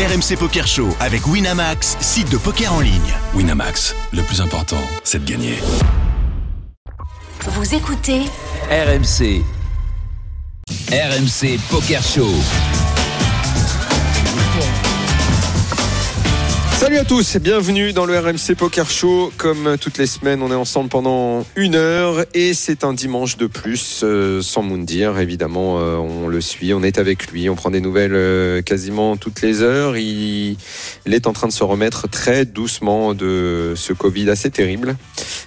RMC Poker Show avec Winamax, site de poker en ligne. Winamax, le plus important, c'est de gagner. Vous écoutez RMC. RMC Poker Show. Salut à tous et bienvenue dans le RMC Poker Show. Comme toutes les semaines, on est ensemble pendant une heure et c'est un dimanche de plus euh, sans Moundir. Évidemment, euh, on le suit, on est avec lui, on prend des nouvelles euh, quasiment toutes les heures. Il, il est en train de se remettre très doucement de ce Covid assez terrible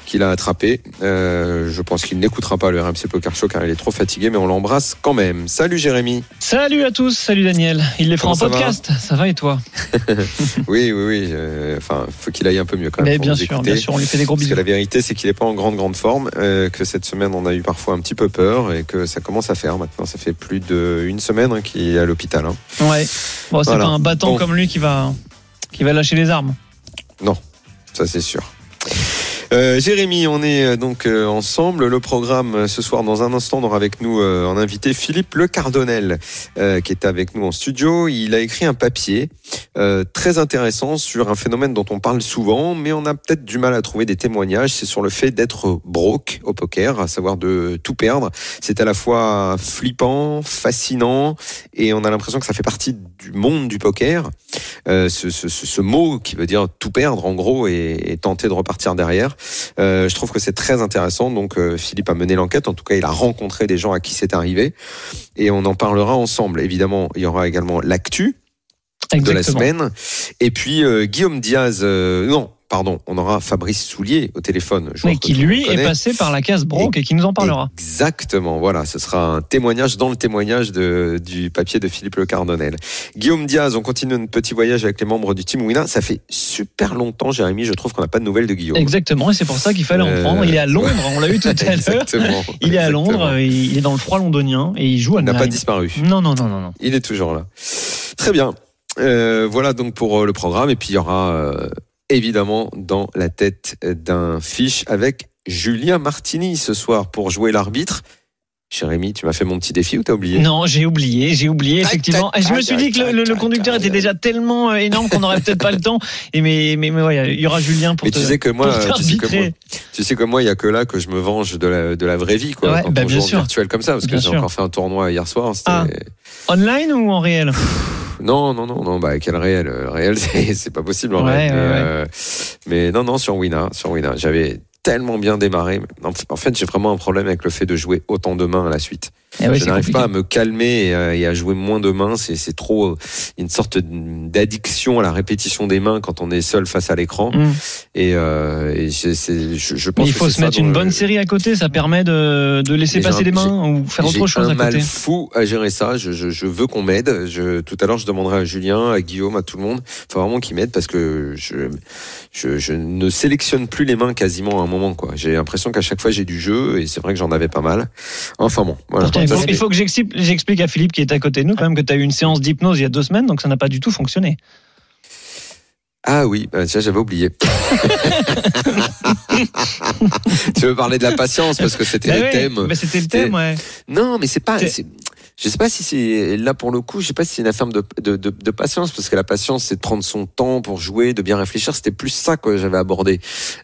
qu'il a attrapé. Je pense qu'il n'écoutera pas le RMC Poker Show car il est trop fatigué, mais on l'embrasse quand même. Salut Jérémy. Salut à tous, salut Daniel. Il les Comment en ça va podcast. Ça va et toi? Oui, oui, oui. Euh, Enfin, faut qu'il aille un peu mieux quand même. Mais bien sûr, écouter. bien sûr, on lui fait des gros Parce que bisous. la vérité, c'est qu'il n'est pas en grande, grande forme, euh, que cette semaine, on a eu parfois un petit peu peur et que ça commence à faire maintenant. Ça fait plus d'une semaine hein, qu'il est à l'hôpital. hein. Ouais. Bon, c'est Voilà. pas un battant Bon. comme lui qui va qui va lâcher les armes. Non, ça c'est sûr. Euh, Jérémy, on est euh, donc euh, ensemble. Le programme euh, ce soir, dans un instant, on aura avec nous en invité Philippe Le Cardonnel, euh, qui est avec nous en studio. Il a écrit un papier euh, très intéressant sur un phénomène dont on parle souvent, mais on a peut-être du mal à trouver des témoignages. C'est sur le fait d'être broke au poker, à savoir de tout perdre. C'est à la fois flippant, fascinant, et on a l'impression que ça fait partie du monde du poker. Euh, ce, ce, ce, ce mot qui veut dire tout perdre en gros et, et tenter de repartir derrière. Euh, je trouve que c'est très intéressant. Donc euh, Philippe a mené l'enquête. En tout cas, il a rencontré des gens à qui c'est arrivé et on en parlera ensemble. Évidemment, il y aura également l'actu de la semaine. Et puis euh, Guillaume Diaz, non, pardon, on aura Fabrice Soulier au téléphone. Mais qui lui est passé par la case Brock et qui nous en parlera. Exactement, voilà, ce sera un témoignage dans le témoignage de, du papier de Philippe Le Cardonnel. Guillaume Diaz, on continue notre petit voyage avec les membres du Team Wina. Ça fait super longtemps, Jérémy, je trouve qu'on n'a pas de nouvelles de Guillaume. Exactement, et c'est pour ça qu'il fallait Euh, en prendre. Il est à Londres, on l'a eu tout à l'heure. Exactement. Il est à. Londres, il est dans le froid londonien et il joue à Il n'a pas disparu. Non, non, non, non, non. Il est toujours là. Très bien. Euh, voilà donc pour euh, le programme. Et puis il y aura euh, évidemment dans la tête d'un fiche avec Julien Martini ce soir pour jouer l'arbitre. Jérémy, tu m'as fait mon petit défi ou t'as oublié? Non, j'ai oublié, j'ai oublié, effectivement. je me suis dit que le, conducteur était déjà tellement euh, énorme qu'on n'aurait peut-être pas le temps. Et mais, mais, mais ouais, il y aura Julien pour Mais te, tu sais que moi, tu sais que moi, t'arbitrer. tu sais que moi, il y a que là que je me venge de la, de la vraie vie, quoi. Ouais, quand bah, on bien joue en sûr. virtuel comme ça, parce que j'ai encore fait un tournoi hier soir. Ah. Online ou en réel? Non, non, non, non, bah quel réel, euh, réel, c'est pas possible en Ouais, vrai. ouais, mais, ouais. euh, mais non, non, sur Wina, sur Wina, j'avais tellement bien démarré. En fait, j'ai vraiment un problème avec le fait de jouer autant de mains à la suite. Eh je n'arrive pas à me calmer et à, et à jouer moins de mains. C'est trop euh, une sorte d'addiction à la répétition des mains quand on est seul face à l'écran. Mm. Et, euh, et je, je, je pense Mais il faut se mettre une le- bonne série à côté, ça permet de, de laisser Mais passer les mains ou faire autre chose un à mal côté. fou à gérer ça. Je, je, je veux qu'on m'aide. Tout à l'heure, je demanderai à Julien, à Guillaume, à tout le monde. Il faut vraiment qu'ils m'aident parce que je, ne sélectionne plus les mains quasiment à un moment. J'ai l'impression qu'à chaque fois, j'ai du jeu et c'est vrai que j'en avais pas mal. Enfin bon, voilà. Pourtant, il Ça, faut, c'est- il faut que j'explique à Philippe qui est à côté de nous quand même que tu as eu une séance d'hypnose il y a deux semaines, donc ça n'a pas du tout fonctionné. Ah oui, bah, tiens, j'avais oublié. tu veux parler de la patience parce que c'était Bah le ouais, thème. bah c'était le thème, ouais. Non, mais c'est pas. Je sais pas si c'est là pour le coup. Je sais pas si c'est une affaire de, de, de, de patience parce que la patience c'est de prendre son temps pour jouer, de bien réfléchir. C'était plus ça que j'avais abordé.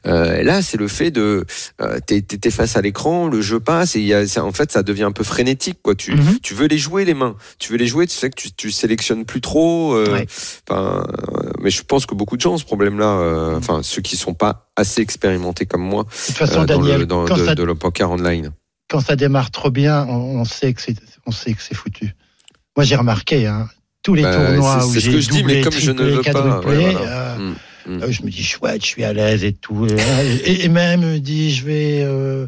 Euh, là, c'est le fait de euh, t'es t'es- t'es face à l'écran, le jeu passe et y a, en fait ça devient un peu frénétique quoi. Tu Mhm. tu veux les jouer les mains, tu veux les jouer. Tu sais que tu, tu sélectionnes plus trop. euh, Ouais. euh, mais je pense que beaucoup de gens ont ce problème-là. euh, Enfin, ceux qui sont pas assez expérimentés comme moi De toute façon, euh, dans Daniel, le dans, de, ça, de le poker online. quand ça démarre trop bien, on, on sait que c'est, on sait que c'est foutu. Moi, j'ai remarqué, hein, tous les Bah, tournois où j'ai que je dis, doublé, mais comme je ne triplé, veux pas, quadruplé, ouais, voilà. euh, Mm, mm. euh, je me dis chouette, je suis à l'aise et tout. euh, et, et même me dis je vais, euh,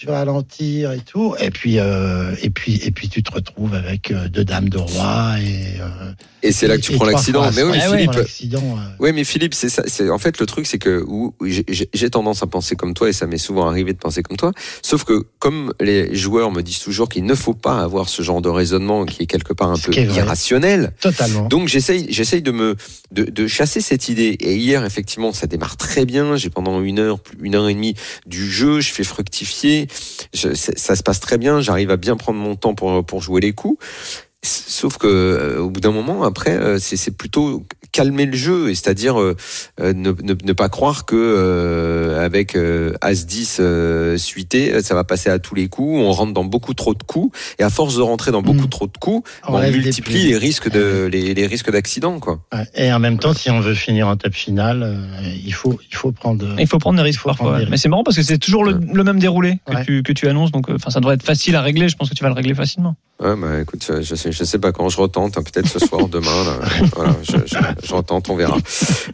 je vais ralentir et tout. Et puis, euh, et puis, et puis tu te retrouves avec euh, deux dames de roi et. euh, Et c'est là que tu prends l'accident. Mais oui, mais ouais, Philippe, euh. Oui, mais Philippe, c'est ça. C'est en fait le truc, c'est que où j'ai- tendance à penser comme toi et ça m'est souvent arrivé de penser comme toi. Sauf que comme les joueurs me disent toujours qu'il ne faut pas avoir ce genre de raisonnement qui est quelque part un Ce peu irrationnel. Totalement. Donc j'essaye, j'essaye de me de, de chasser cette idée. Et hier, effectivement, ça démarre très bien. J'ai pendant une heure, une heure et demie du jeu, je fais fructifier. Ça, se passe très bien. J'arrive à bien prendre mon temps pour jouer les coups. Sauf que euh, bout d'un moment, après, euh, c'est plutôt calmer le jeu, et c'est-à-dire euh, euh, ne, ne, ne pas croire que euh, avec euh, As 10 euh, suité, ça va passer à tous les coups. On rentre dans beaucoup trop de coups, et à force de rentrer dans beaucoup Mm. trop de coups, On multiplie les risques de les, les risques d'accident, quoi. Et en même temps, si on veut finir en table finale, euh, il faut, il faut prendre. Il faut prendre des risques faut prendre parfois. Mais c'est marrant parce que c'est toujours le, le même déroulé que, Ouais. tu, que tu annonces. Donc, euh, enfin, ça devrait être facile à régler. Je pense que tu vas le régler facilement. Ouais, bah écoute, je, je sais, je sais pas quand je retente, hein, peut-être ce soir, demain. Là, voilà, je, je, je retente, on verra.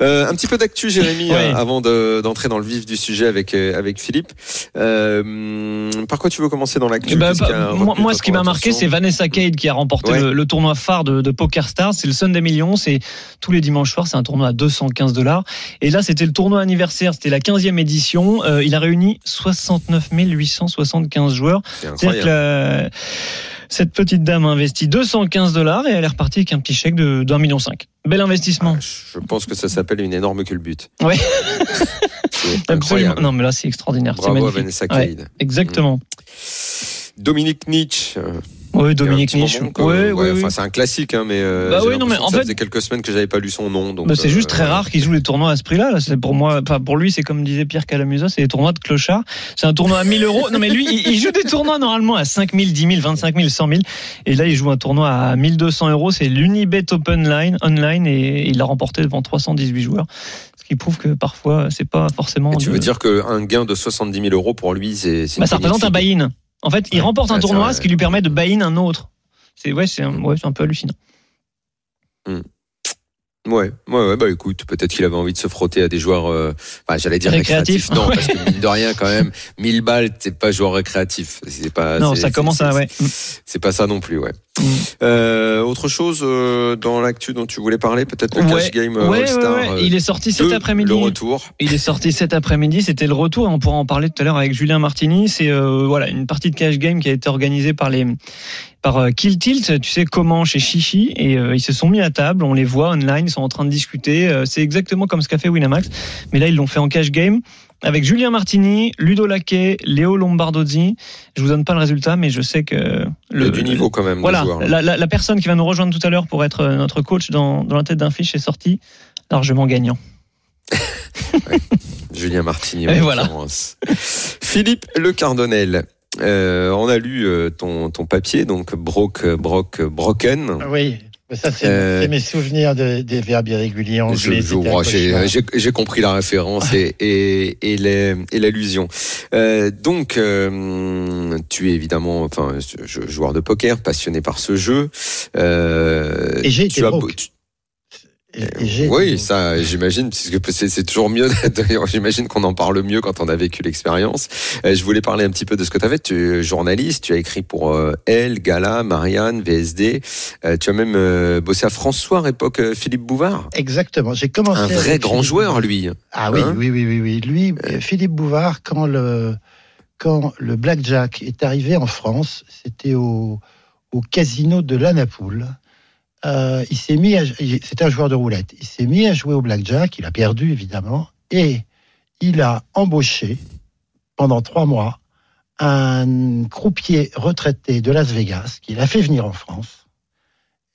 Euh, un petit peu d'actu, Jérémy, Ouais. euh, avant de- d'entrer dans le vif du sujet avec euh, avec Philippe. Euh, par quoi tu veux commencer dans l'actu Eh ben, bah, moi, ce qui m'a marqué, c'est Vanessa Cade qui a remporté Ouais. le, le tournoi phare de, de Poker Stars. C'est le Sunday Million. C'est tous les dimanches soirs. C'est un tournoi à 215 dollars. Et là, c'était le tournoi anniversaire. C'était la 15e édition. Il a réuni 69 875 joueurs. C'est incroyable. Cette petite dame a investi 215 dollars et elle est repartie avec un petit chèque de d'un million cinq. Bel investissement. Je pense que ça s'appelle une énorme culbute. C'est Absolument. Non, mais là, c'est extraordinaire. C'est Bravo à. Vanessa Ouais. Exactement. Dominique Nietzsche. Euh, Oui, Dominique que- Oui, ouais, oui, oui. enfin, c'est un classique, hein, mais, euh, Bah oui, non, mais en ça fait- faisait quelques semaines que j'avais pas lu son nom. Donc, Bah, c'est euh, juste très rare qu'il joue les tournois à ce prix-là. Là, c'est pour moi, enfin pour lui, c'est comme disait Pierre Calamusa, c'est des tournois de clochard. C'est un tournoi à 1000 euros. Non mais lui, il, il joue des tournois normalement à 5000, 10 000, 25 000, 100 000. Et là, il joue un tournoi à 1200 euros. C'est l'Unibet Open Line online et il l'a remporté devant 318 joueurs. Ce qui prouve que parfois, c'est pas forcément. Et tu de- veux dire qu'un gain de 70 000 euros pour lui, c'est. Bah, ça représente un buy-in. En fait, il Ouais. remporte un tournoi, ce qui lui permet de buy-in un autre. C'est ouais, c'est un, ouais, c'est un peu hallucinant. Ouais, ouais, ouais, bah écoute, peut-être qu'il avait envie de se frotter à des joueurs, euh, enfin, j'allais dire Récréatifs. récréatifs. Non, parce que mine de rien, quand même, 1000 balles, c'est pas joueur récréatif. C'est pas. non, ça commence à ouais. C'est pas ça non plus, ouais. Mm. Euh, autre chose euh, dans l'actu dont tu voulais parler, peut-être le Ouais, cash game ouais, All-Star. Il est sorti cet 2, après-midi. Le retour. Il est sorti cet après-midi, c'était le retour et on pourra en parler tout à l'heure avec Julien Martini. C'est voilà une partie de cash game qui a été organisée par les par euh, Kill Tilt, tu sais comment chez Chichi et euh, ils se sont mis à table, on les voit online, ils sont en train de discuter. Euh, c'est exactement comme ce qu'a fait Winamax, mais là ils l'ont fait en cash game avec Julien Martini, Ludo Laquet, Léo Lombardozzi. Je vous donne pas le résultat, mais je sais que a du niveau quand même. voilà, joueurs, là. la, la- la personne qui va nous rejoindre tout à l'heure pour être notre coach dans, dans la tête d'un fiche est sortie largement gagnant. Julien Martini. Et voilà. Philippe Le Cardonnel. Euh, on a lu euh, ton, ton papier, donc Brock, Brock, Broken. Oui, ça, c'est Euh, mes souvenirs de- des verbes irréguliers anglais. j'ai- compris la référence et, et, et l'allusion. Euh, donc, euh, tu es évidemment, enfin, joueur de poker, passionné par ce jeu. Euh, Et j'ai tu été as broke. Et- oui, ça, j'imagine, puisque c'est c'est toujours mieux. J'imagine qu'on en parle mieux quand on a vécu l'expérience. Euh, je voulais parler un petit peu de ce que tu as fait. Tu es journaliste, tu as écrit pour euh, Elle, Gala, Marianne, VSD. Euh, tu as même bossé à François, à époque Philippe Bouvard. Exactement. J'ai commencé. Un vrai grand Philippe joueur, Bouvard. lui. Ah oui, Hein oui, oui, oui, oui. Lui, Philippe Bouvard, quand le quand le blackjack est arrivé en France, c'était au au casino de l'Anapoule. Euh, il s'est mis, c'était un joueur de roulette. Il s'est mis à jouer au blackjack. Il a perdu évidemment, et il a embauché pendant trois mois un croupier retraité de Las Vegas qu'il a fait venir en France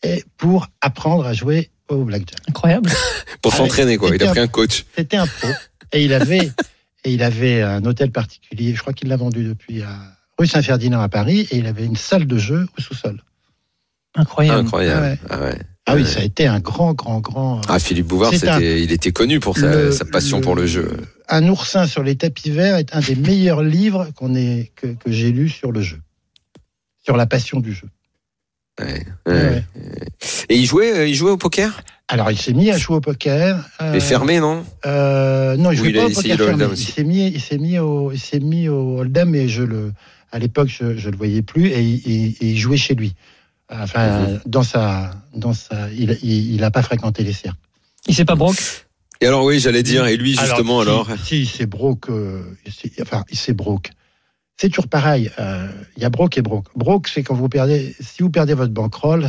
et pour apprendre à jouer au blackjack. Incroyable. Pour Ah s'entraîner, quoi. Il a pris un coach. C'était un pro. Et il avait, et il avait un hôtel particulier. Je crois qu'il l'a vendu depuis à rue Saint-Ferdinand à Paris. Et il avait une salle de jeu au sous-sol. Incroyable. Incroyable. Ouais. Ah, ouais. Ah oui, ça a été un grand, grand, grand. Ah, Philippe Bouvard, C'est c'était, un- il était connu pour sa, Le- sa passion pour le jeu. Un oursin sur les tapis verts est un des meilleurs livres qu'on ait, que, que j'ai lu sur le jeu. Sur la passion du jeu. Ouais. Ouais, Ouais. ouais. Et il jouait, euh, il jouait au poker? Alors, il s'est mis à jouer au poker. euh, Mais fermé, non? Euh, non, il Ou jouait il a pas au poker fermé. Il s'est mis, il s'est mis au, il s'est mis au hold'em et je le, à l'époque, je, je le voyais plus et, il- et- et il jouait chez lui. Enfin, dans sa, dans sa, il, il, il a pas fréquenté les cercles. Il s'est pas broke? Et alors, oui, j'allais dire, et lui, justement, alors, si, si, c'est broke, euh, c'est- enfin, c'est broke. C'est toujours pareil. euh, Il y a broke et broke. Broke, c'est quand vous perdez, si vous perdez votre bankroll,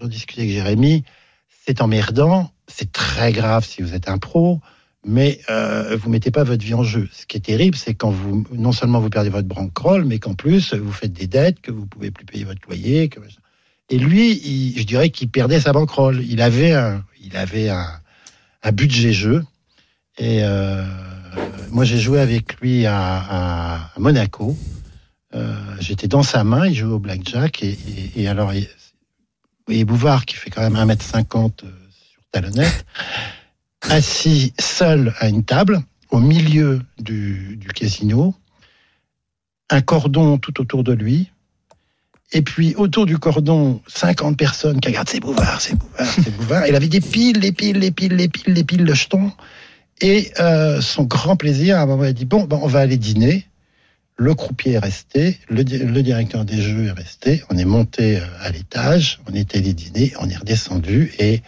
j'en discutais avec Jérémy, c'est emmerdant, c'est très grave si vous êtes un pro, mais euh, vous mettez pas votre vie en jeu. Ce qui est terrible, c'est quand vous, non seulement vous perdez votre bankroll, mais qu'en plus vous faites des dettes, que vous pouvez plus payer votre loyer. Et lui, je dirais qu'il perdait sa bankroll. Il avait un, il avait un, budget jeu. Et euh, moi, j'ai joué avec lui à, Monaco. Euh, J'étais dans sa main, il jouait au blackjack. Et, alors, il- et Bouvard, qui fait quand même 1m50 euh, sur talonnette, assis seul à une table, au milieu du, du casino, un cordon tout autour de lui, et puis autour du cordon, 50 personnes qui regardent, c'est Bouvard, c'est Bouvard, c'est Bouvard. Il avait des piles, les piles, les piles, les piles, les piles de jetons. Et euh, son grand plaisir, à un moment, il a dit, bon, ben, on va aller dîner. Le croupier est resté, le, le directeur des jeux est resté. On est monté euh, à l'étage, on était allé dîner, on est redescendu et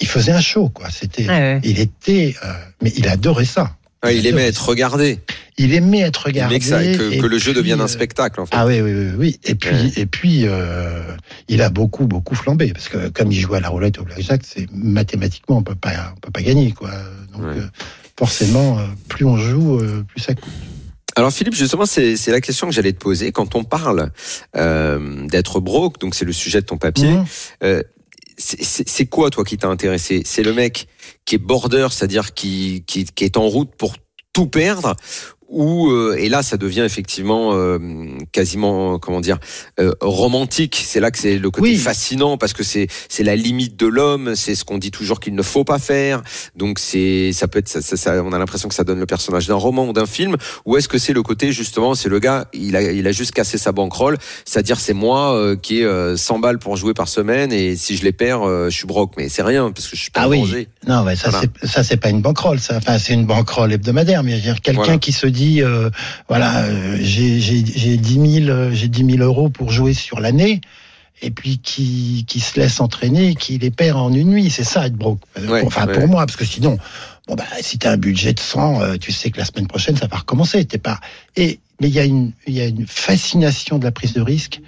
il faisait un show, quoi. C'était, ouais. il était, euh, mais il adorait ça. Ouais, il aimait être regardé. Il aimait être Il regardé. aimait que, ça- que- et que le jeu puis, devienne un euh, spectacle, en fait. ah oui, oui, oui, oui. Et puis, Ouais. et puis, euh, il a beaucoup, beaucoup flambé parce que comme il joue à la roulette au blackjack, c'est mathématiquement on peut pas, on peut pas gagner, quoi. Donc Ouais. euh, forcément, plus on joue, euh, plus ça coûte. Alors Philippe, justement, c'est c'est la question que j'allais te poser. Quand on parle euh, d'être broke, donc c'est le sujet de ton papier, euh, c'est- quoi, toi, qui t'a intéressé? C'est le mec qui est border, c'est-à-dire qui, qui, qui est en route pour tout perdre? Ou euh, et là ça devient effectivement euh, quasiment comment dire euh, romantique c'est là que c'est le côté Oui. fascinant parce que c'est c'est la limite de l'homme c'est ce qu'on dit toujours qu'il ne faut pas faire donc c'est ça peut être ça, ça- ça- on a l'impression que ça donne le personnage d'un roman ou d'un film ou est-ce que c'est le côté justement c'est le gars il a il a juste cassé sa bankroll c'est-à-dire c'est moi euh, qui ai euh, 100 balles pour jouer par semaine et si je les perds euh, je suis broke mais c'est rien parce que je suis pas Ah oui. Non, mais ça, Voilà. c'est ça, c'est pas une banquerolle. Ça, enfin, c'est une banquerolle hebdomadaire. Mais quelqu'un Voilà. qui se dit, euh, voilà, euh, j'ai j'ai j'ai 10 000, euh, j'ai 10 000 euros pour jouer sur l'année. Et puis qui, qui se laisse entraîner, et qui les perd en une nuit, c'est ça être broke. Ouais, enfin ouais. pour moi, parce que sinon, bon bah si t'as un budget de 100, euh, tu sais que la semaine prochaine ça va recommencer. T'es pas. Et mais il y a une il y a une fascination de la prise de risque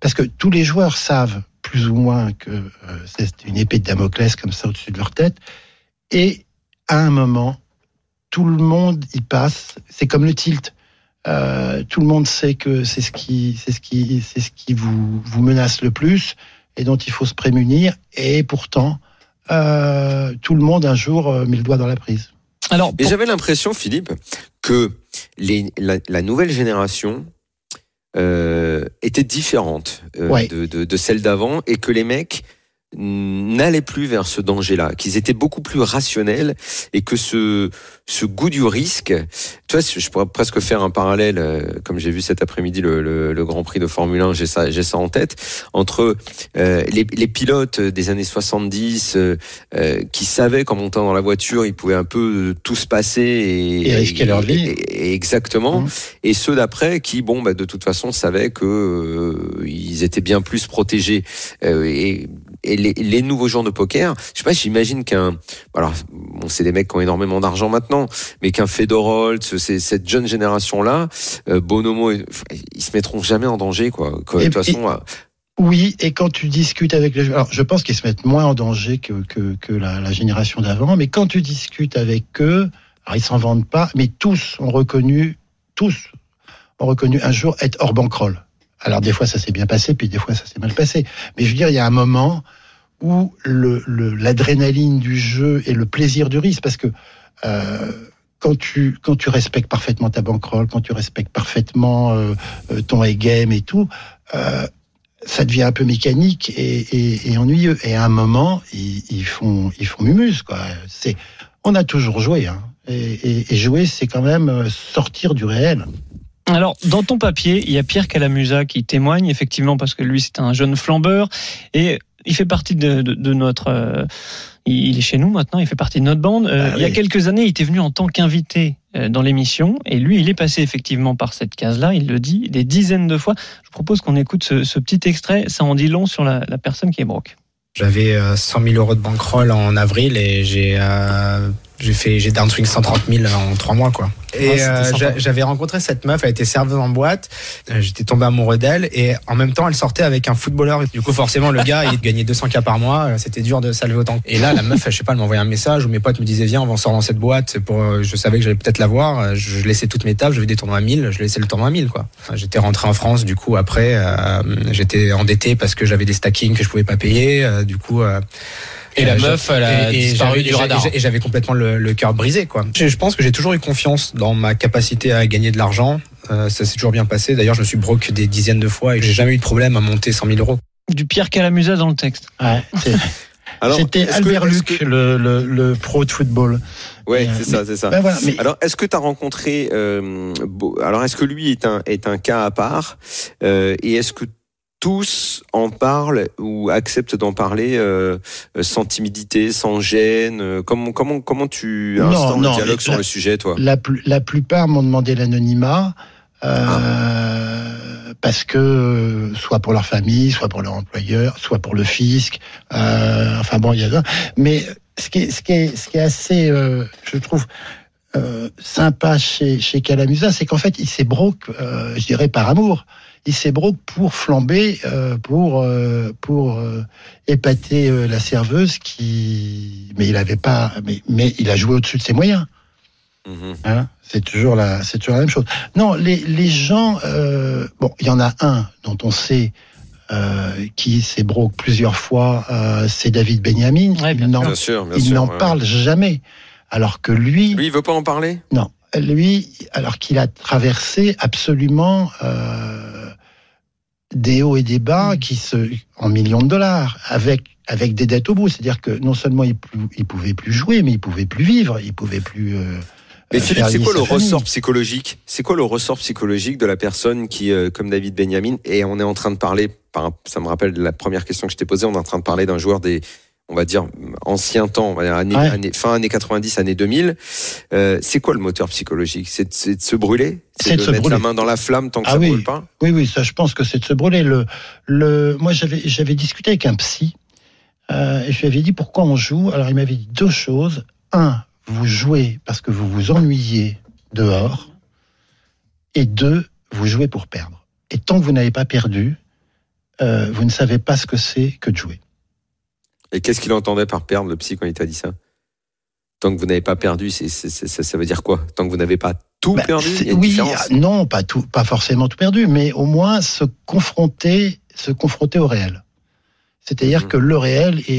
parce que tous les joueurs savent plus ou moins que euh, c'est une épée de Damoclès comme ça au-dessus de leur tête. Et à un moment, tout le monde y passe. C'est comme le tilt. Euh, tout le monde sait que c'est ce qui, c'est ce qui, c'est ce qui vous vous menace le plus et dont il faut se prémunir. Et pourtant, euh, tout le monde un jour euh, met le doigt dans la prise. Alors, pour- j'avais l'impression, Philippe, que les, la, la nouvelle génération euh, était différente euh, Ouais. de, de, de celle d'avant et que les mecs n'allaient plus vers ce danger-là, qu'ils étaient beaucoup plus rationnels et que ce, ce goût du risque, tu vois, je pourrais presque faire un parallèle, euh, comme j'ai vu cet après-midi le, le, le Grand Prix de Formule 1, j'ai ça, j'ai ça en tête, entre euh, les, les pilotes des années 70 euh, euh, qui savaient qu'en montant dans la voiture, ils pouvaient un peu tout se passer et, Et risquer leur vie. et- exactement. Mhm. Et ceux d'après qui, bon, bah, de toute façon, savaient que euh, ils étaient bien plus protégés. Euh, et et les, les nouveaux joueurs de poker, je sais pas, j'imagine qu'un, alors, bon, c'est des mecs qui ont énormément d'argent maintenant, mais qu'un Fedorholtz, c'est cette jeune génération-là, euh, Bonomo, ils se mettront jamais en danger, quoi. De toute façon, Oui, et quand tu discutes avec les alors je pense qu'ils se mettent moins en danger que, que, que la, la génération d'avant, mais quand tu discutes avec eux, alors ils s'en vendent pas, mais tous ont reconnu, tous ont reconnu un jour être hors bankroll. Alors des fois ça s'est bien passé, puis des fois ça s'est mal passé. Mais je veux dire, il y a un moment où le- le- l'adrénaline du jeu et le plaisir du risque, parce que euh, quand tu quand tu respectes parfaitement ta bankroll, quand tu respectes parfaitement euh, euh, ton A-game et tout, euh, ça devient un peu mécanique et, et, et ennuyeux. Et à un moment, ils, ils font ils font mumuse quoi. C'est on a toujours joué, hein. Et, et, et jouer, c'est quand même euh, sortir du réel. Alors, dans ton papier, il y a Pierre Calamusa qui témoigne, effectivement, parce que lui, c'est un jeune flambeur, et il fait partie de, de, de notre... euh, il est chez nous maintenant, il fait partie de notre bande. Euh, Ah Il y a oui. quelques années, il était venu en tant qu'invité euh, dans l'émission, et lui, il est passé effectivement par cette case-là, il le dit, des dizaines de fois. Je propose qu'on écoute ce, ce petit extrait, ça en dit long sur la, la personne qui est broke. J'avais euh, 100 000 euros de bankroll en avril et j'ai j'ai fait j'ai downswing 130 000 en trois mois quoi. Et Ah, c'était euh, j'avais rencontré cette meuf, elle était serveuse en boîte. Euh, J'étais tombé amoureux d'elle et en même temps elle sortait avec un footballeur. Du coup forcément le gars il gagnait 200 k par mois, euh, c'était dur de salver autant. Et là la meuf, je sais pas, elle m'envoyait un message où mes potes me disaient viens on va en sortir dans cette boîte. Pour je savais que j'allais peut-être la voir. Je, je laissais toutes mes tables, j'avais des tournois à 1000, je laissais le tournoi à 1000 quoi. J'étais rentré en France du coup après, euh, j'étais endetté parce que j'avais des stackings que je pouvais pas payer. Euh, du coup. Euh, Et la Euh, meuf, elle a et- disparu du radar. Et j'avais complètement le, le cœur brisé, quoi. Je, je pense que j'ai toujours eu confiance dans ma capacité à gagner de l'argent. Euh, ça s'est toujours bien passé. D'ailleurs, je me suis broke des dizaines de fois et j'ai jamais eu de problème à monter 100 000 euros. Du Pierre Calamusa dans le texte. Ouais, C'était que- Albert Luc, que- le, le, le pro de football. Ouais, Mais, c'est ça, c'est ça. Ben voilà, mais Alors, est-ce que tu as rencontré euh, Alors, est-ce que lui est un est un cas à part euh, Et est-ce que tous en parlent ou acceptent d'en parler euh, euh, sans timidité, sans gêne euh, Comment comment comment tu non, le dialogue sur la- le sujet, toi? La, plu- la plupart m'ont demandé l'anonymat. euh, Parce que soit pour leur famille, soit pour leur employeur, soit pour le fisc. euh, enfin bon, il y a. Mais ce qui est, ce qui est, ce qui est assez, euh, je trouve, sympa chez, chez Calamusa, c'est qu'en fait, il euh, je dirais par amour. Il s'est broke pour flamber, euh, pour euh, pour euh, épater euh, la serveuse qui, mais il avait pas, mais, mais il a joué au-dessus de ses moyens. Mhm. Hein, c'est toujours la, c'est toujours la même chose. Non, les, les gens, euh, bon, il y en a un dont on sait euh, qui s'est broke plusieurs fois, euh, c'est David Benjamin. Ouais, bien il n'en, Bien sûr, bien il sûr. n'en ouais. parle jamais, alors que lui, Lui, il veut pas en parler? Non, lui, alors qu'il a traversé absolument euh, des hauts et des bas qui se, en millions de dollars, avec avec des dettes au bout. C'est-à-dire que non seulement il, il pouvait plus jouer, mais il pouvait plus vivre, il pouvait plus. euh, Mais Philippe, c'est quoi le famille. ressort psychologique? C'est quoi le ressort psychologique de la personne qui, euh, comme David Benjamin, et on est en train de parler, par, ça me rappelle la première question que je t'ai posée, on est en train de parler d'un joueur des, on va dire, anciens temps, on va dire année- Ouais. année- fin années 90, années 2000. Euh, c'est quoi le moteur psychologique? C'est de, c'est de se brûler? C'est de se mettre brûler. la main dans la flamme tant que Ah ça oui. brûle pas? Oui, oui, ça, je pense que c'est de se brûler. Le, le, moi, j'avais, j'avais discuté avec un psy euh, et je lui avais dit pourquoi on joue? Alors, il m'avait dit deux choses. Un, vous jouez parce que vous vous ennuyez dehors. Et deux, vous jouez pour perdre. Et tant que vous n'avez pas perdu, euh, vous ne savez pas ce que c'est que de jouer. Et qu'est-ce qu'il entendait par perdre, le psy, quand il t'a dit ça? Tant que vous n'avez pas perdu, c'est, c'est- c'est- ça, ça veut dire quoi? Tant que vous n'avez pas tout Bah, perdu c'est- il y a une oui, différence? ah, non, pas tout, pas forcément tout perdu, mais au moins se confronter, se confronter au réel. C'est-à-dire Mhm. que le réel est,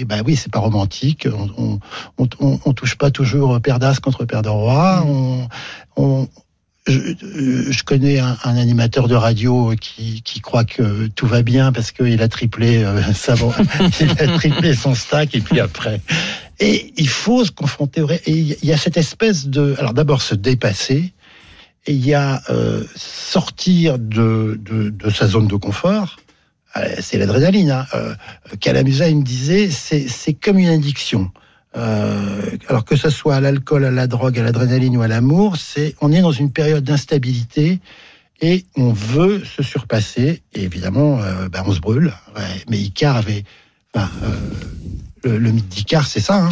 est- bah oui, c'est pas romantique. On, on, on, on- on touche pas toujours père d'as contre père de roi. On, on, je, euh, je connais un, un animateur de radio qui, qui croit que tout va bien parce qu'il a triplé euh, sa- il a triplé son stack et puis après. Et il faut se confronter au réel. Et il y a cette espèce de, alors d'abord se dépasser. Et il y a euh, sortir de, de, de sa zone de confort. Euh, C'est l'adrénaline. Hein. Euh, Calamusa, il me disait, c'est comme une addiction. Euh, alors que ce soit à l'alcool, à la drogue, à l'adrénaline ou à l'amour, c'est on est dans une période d'instabilité et on veut se surpasser. Et évidemment, euh, ben, on se brûle. Ouais, mais Icar avait, euh, le, le mythe d'Icar, c'est ça. Hein.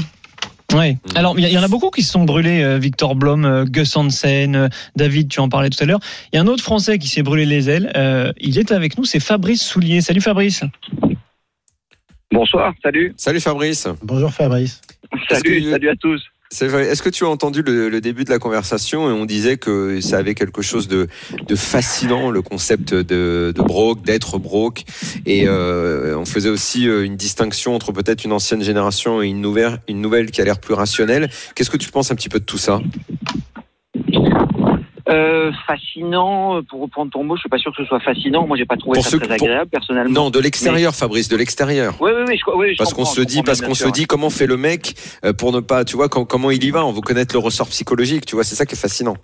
Ouais. Alors, il y, y en a beaucoup qui se sont brûlés. euh, Victor Blom, euh, Gus Hansen, euh, David, tu en parlais tout à l'heure. Il y a un autre Français qui s'est brûlé les ailes. euh, il est avec nous, c'est Fabrice Soulier. Salut Fabrice. Bonsoir, salut. Salut Fabrice. Bonjour Fabrice. Salut, que- salut à tous. C'est vrai. Est-ce que tu as entendu le, le début de la conversation et on disait que ça avait quelque chose de, de fascinant, le concept de, de broke, d'être broke, et euh, on faisait aussi euh, une distinction entre peut-être une ancienne génération et une nouvelle, une nouvelle qui a l'air plus rationnelle. Qu'est-ce que tu penses un petit peu de tout ça? Euh, fascinant, pour reprendre ton mot, je suis pas sûr que ce soit fascinant. Moi, j'ai pas trouvé Pour ça très pour- agréable, personnellement. Non, de l'extérieur, Fabrice, de l'extérieur. Oui, oui, oui. Je, oui, je Parce qu'on se dit, parce qu'on se dit comment fait le mec euh, pour ne pas, tu vois, comment il y va. On veut connaître le ressort psychologique, tu vois. C'est ça qui est fascinant.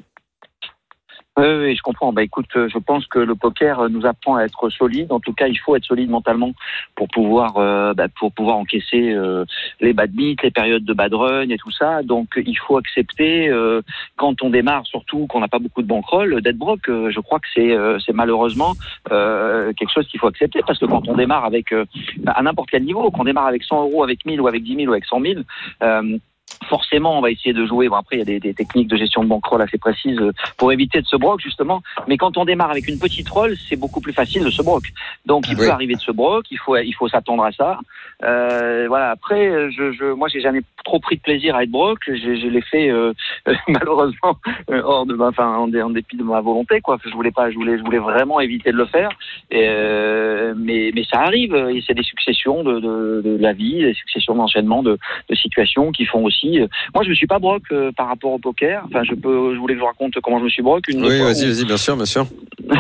Oui, oui, je comprends. Bah, écoute, euh, je pense que le poker euh, nous apprend à être solide. En tout cas, il faut être solide mentalement pour pouvoir, euh, bah, pour pouvoir encaisser euh, les bad beats, les périodes de bad run et tout ça. Donc, il faut accepter euh, quand on démarre, surtout qu'on n'a pas beaucoup de bankroll, d'être broke. Euh, Je crois que c'est, euh, c'est malheureusement euh, quelque chose qu'il faut accepter parce que quand on démarre avec, euh, à n'importe quel niveau, qu'on démarre avec 100 euros, avec 1000 ou avec 10 000 ou avec 100 000. Forcément, on va essayer de jouer. Bon, après, il y a des, des techniques de gestion de bankroll assez précises euh, pour éviter de se broc, justement. Mais quand on démarre avec une petite roll, c'est beaucoup plus facile de se broc. Donc, il Oui. peut arriver de se broc, il faut, il faut s'attendre à ça. Euh, voilà. Après, je, je, moi, j'ai jamais trop pris de plaisir à être broc. Je, je l'ai fait euh, malheureusement hors de, ma- enfin, en, dé- en dépit de ma volonté, quoi. Je voulais pas, je voulais, je voulais vraiment éviter de le faire. Et, euh, mais, mais ça arrive. Et c'est des successions de, de, de la vie, des successions d'enchaînements de, de situations qui font aussi. Euh, Moi, je me suis pas broc euh, par rapport au poker. Enfin, je peux, je voulais que je vous raconte comment je me suis broc une Oui, vas-y, où- vas-y, bien sûr, bien sûr.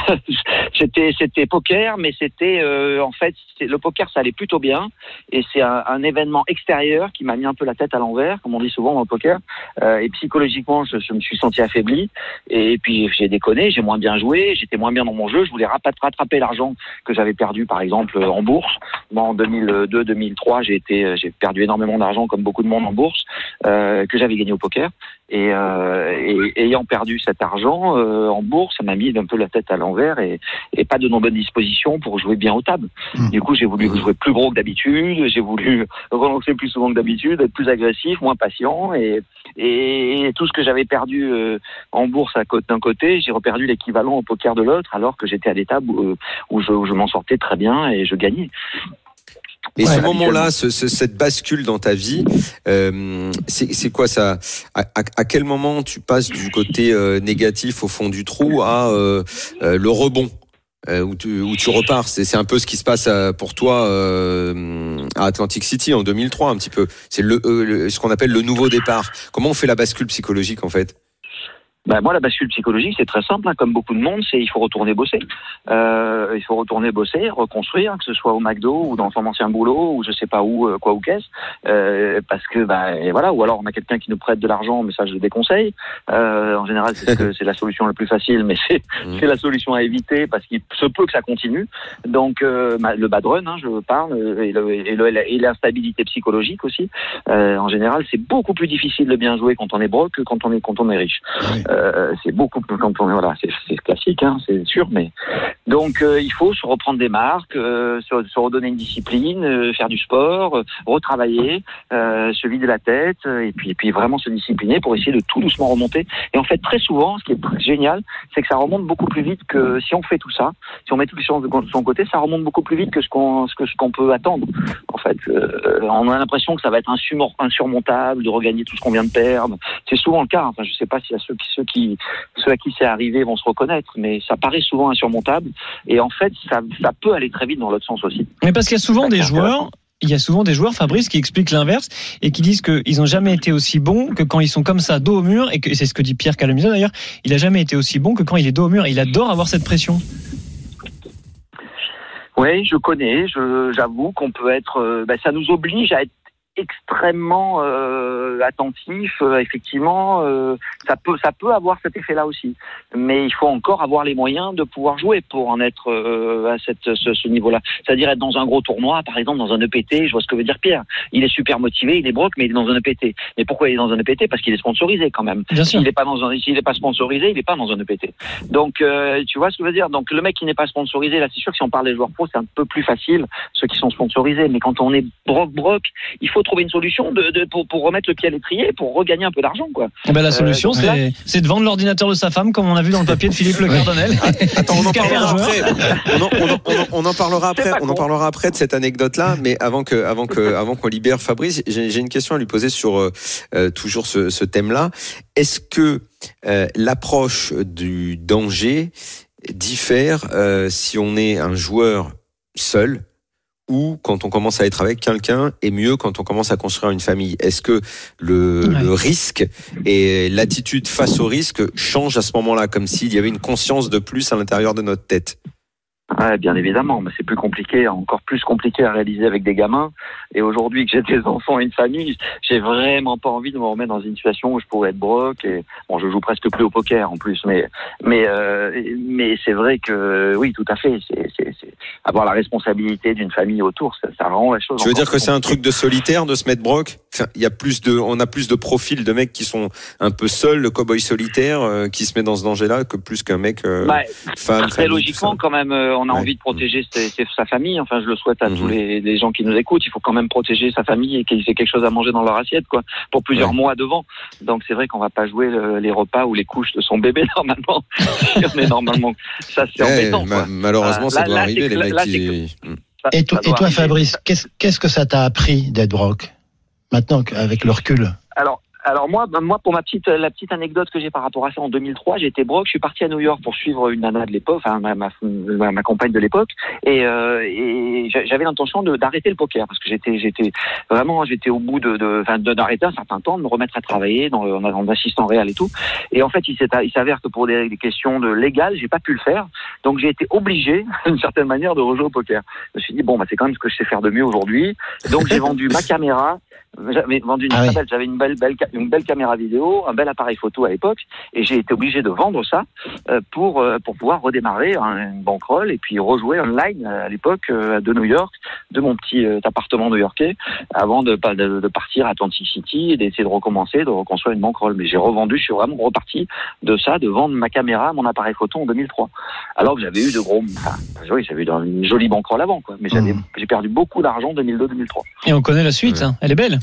c'était c'était poker, mais c'était euh, en fait le poker ça allait plutôt bien et c'est un, un événement extérieur qui m'a mis un peu la tête à l'envers, comme on dit souvent le poker. Euh, et psychologiquement, je, je me suis senti affaibli et puis j'ai déconné, j'ai moins bien joué, j'étais moins bien dans mon jeu. Je voulais rattraper l'argent que j'avais perdu, par exemple en bourse. Moi, en 2002-2003, j'ai été j'ai perdu énormément d'argent comme beaucoup de monde en bourse euh, que j'avais gagné au poker. Et, euh, et ayant perdu cet argent euh, en bourse, ça m'a mis un peu la tête à l'envers et, et pas de non bonne disposition pour jouer bien aux tables. Mm. Du coup, j'ai voulu jouer plus gros que d'habitude, j'ai voulu relancer plus souvent que d'habitude, être plus agressif, moins patient et, et, tout ce que j'avais perdu euh, en bourse à côté d'un côté, j'ai reperdu l'équivalent au poker de l'autre alors que j'étais à des tables où, où je, où je m'en sortais très bien et je gagnais. Et Ouais, ce moment-là, ce- ce- cette bascule dans ta vie, euh, c'est quoi ça? À, à- à quel moment tu passes du côté euh, négatif au fond du trou à euh, euh, le rebond? Euh, où, tu, où tu repars. C'est un peu ce qui se passe euh, pour toi euh, à Atlantic City en 2003, un petit peu. C'est le, euh, le- ce qu'on appelle le nouveau départ. Comment on fait la bascule psychologique en fait? Ben, moi, la bascule psychologique, c'est très simple, hein, comme beaucoup de monde, c'est il faut retourner bosser. Euh, il faut retourner bosser, reconstruire, que ce soit au McDo ou dans son ancien boulot ou je sais pas où, euh, quoi ou qu'est-ce, euh, parce que ben et voilà, ou alors on a quelqu'un qui nous prête de l'argent, mais ça je le déconseille. Euh, en général, c'est ce que- c'est la solution la plus facile, mais c'est c'est la solution à éviter parce qu'il se peut que ça continue. Donc euh, le bad run, hein, je parle, euh, et le- et l'instabilité psychologique aussi. Euh, en général, c'est beaucoup plus difficile de bien jouer quand on est broke que quand on est quand on est riche. Oui. Euh, c'est beaucoup plus quand on voilà, c'est classique, hein, c'est sûr, mais donc euh, il faut se reprendre des marques, euh, se, redonner une discipline, faire du sport, retravailler, se vider la tête, et puis et puis vraiment se discipliner pour essayer de tout doucement remonter. Et en fait, très souvent, ce qui est génial, c'est que ça remonte beaucoup plus vite que si on fait tout ça, si on met toutes les chances de son côté, ça remonte beaucoup plus vite que ce qu'on ce que ce qu'on peut attendre. En fait, on a l'impression que ça va être insurmontable de regagner tout ce qu'on vient de perdre. C'est souvent le cas. Enfin, je sais pas si à ceux qui ceux qui ceux à qui c'est arrivé vont se reconnaître, mais ça paraît souvent insurmontable. Et en fait, ça, ça peut aller très vite dans l'autre sens aussi. Mais parce qu'il y a souvent des joueurs, il y a souvent des joueurs, Fabrice, qui expliquent l'inverse et qui disent qu'ils n'ont jamais été aussi bons que quand ils sont comme ça, dos au mur, et c'est ce que dit Pierre Calomisa d'ailleurs, il a jamais été aussi bon que quand il est dos au mur. Il adore avoir cette pression. Oui, je connais. Je, j'avoue qu'on peut être. euh, ben, ça nous oblige à être extrêmement euh, attentif. euh, effectivement, euh, ça peut, ça peut avoir cet effet-là aussi. Mais il faut encore avoir les moyens de pouvoir jouer pour en être euh, à cette, ce, ce niveau-là. C'est-à-dire être dans un gros tournoi, par exemple dans un EPT. Je vois ce que veut dire Pierre. Il est super motivé, il est broc, mais il est dans un EPT. Mais pourquoi il est dans un EPT Parce qu'il est sponsorisé quand même. Bien sûr. S'il n'est pas dans un, s'il n'est pas sponsorisé, il n'est pas dans un EPT. Donc, euh, tu vois ce que je veux dire? Donc, le mec qui n'est pas sponsorisé, là, c'est sûr que si on parle des joueurs pro, c'est un peu plus facile ceux qui sont sponsorisés. Mais quand on est broc broc, il faut trouver une solution de, de pour, pour remettre le pied à l'étrier, pour regagner un peu d'argent, quoi. Eh ben, la solution, donc là- c'est c'est de vendre l'ordinateur de sa femme, comme on a vu dans le papier de Philippe Le Cardonnel. Attends, on en parlera après. On en, on en- on en- on en parlera après. pas On en con. parlera après de cette anecdote-là. Mais avant que, avant que, avant qu'on libère Fabrice, j'ai j'ai une question à lui poser sur euh, euh, toujours ce, ce thème-là. Est-ce que euh, l'approche du danger diffère euh, si on est un joueur seul ou quand on commence à être avec quelqu'un et mieux quand on commence à construire une famille Est-ce que le, Ouais. le risque et l'attitude face au risque changent à ce moment-là, comme s'il y avait une conscience de plus à l'intérieur de notre tête? Ouais, bien évidemment, mais c'est plus compliqué, encore plus compliqué à réaliser avec des gamins. Et aujourd'hui que j'ai des enfants et une famille, j'ai vraiment pas envie de me remettre dans une situation où je pourrais être broc. Et bon, je joue presque plus au poker en plus, mais mais euh, mais c'est vrai que oui, tout à fait. C'est c'est c'est avoir la responsabilité d'une famille autour, ça, ça rend la chose. Tu veux dire que c'est un truc de solitaire de se mettre broc? Il y a plus de, on a plus de profils de mecs qui sont un peu seuls, le cowboy solitaire, euh, qui se met dans ce danger-là, que plus qu'un mec euh, Bah, femme. Très logiquement, quand même, euh, on a Ouais. envie de protéger ses- ses- sa famille. Enfin, je le souhaite à Mhm. tous les, les gens qui nous écoutent. Il faut quand même protéger sa famille et qu'ils aient quelque chose à manger dans leur assiette, quoi, pour plusieurs Ouais. mois devant. Donc, c'est vrai qu'on va pas jouer le- les repas ou les couches de son bébé normalement. on est normalement, ça c'est Ouais, embêtant. ma- quoi. malheureusement, Ah, ça là- doit là, arriver, les mecs là, qui. Mm. Et toi, ça doit et toi arriver. Fabrice, qu'est-ce qu'est-ce que ça t'a appris d'être Brock Maintenant, avec le recul. Alors moi, ben, moi pour ma petite, la petite anecdote que j'ai par rapport à ça, en 2003, j'étais broc, je suis parti à New York pour suivre une nana de l'époque, enfin ma, ma, ma- compagne de l'époque, et, euh, et j'a- j'avais l'intention de- d'arrêter le poker parce que j'étais, j'étais vraiment, j'étais au bout de, de, enfin, de- d'arrêter un certain temps, de me remettre à travailler dans, en, en assistant réel et tout. Et en fait, il s'avère que pour des, des questions de légales, j'ai pas pu le faire, donc j'ai été obligé, d'une certaine manière, de rejouer au poker. Je me suis dit bon, bah c'est quand même ce que je sais faire de mieux aujourd'hui, donc j'ai vendu ma caméra. J'avais vendu une Ah oui. j'avais une belle, belle, une belle caméra vidéo, un bel appareil photo à l'époque, et j'ai été obligé de vendre ça euh, pour euh, pour pouvoir redémarrer un, une bankroll et puis rejouer online euh, à l'époque euh, de New York, de mon petit euh, appartement new-yorkais, avant de, pas- de, de partir à Atlantic City et d'essayer de recommencer, de reconstruire une bankroll. Mais j'ai revendu, je suis vraiment reparti de ça, de vendre ma caméra, mon appareil photo en 2003. Alors que j'avais eu de gros, enfin, oui, j'avais eu une jolie bankroll avant, quoi. Mais j'avais, Mhm. j'ai perdu beaucoup d'argent en 2002-2003. Et on connaît la suite, hein. elle est belle.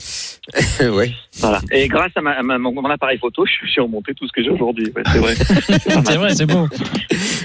ouais. Voilà. Et grâce à, ma, à ma- mon, mon appareil photo, je suis remonté tout ce que j'ai aujourd'hui. Ouais, c'est vrai. C'est vrai, c'est beau.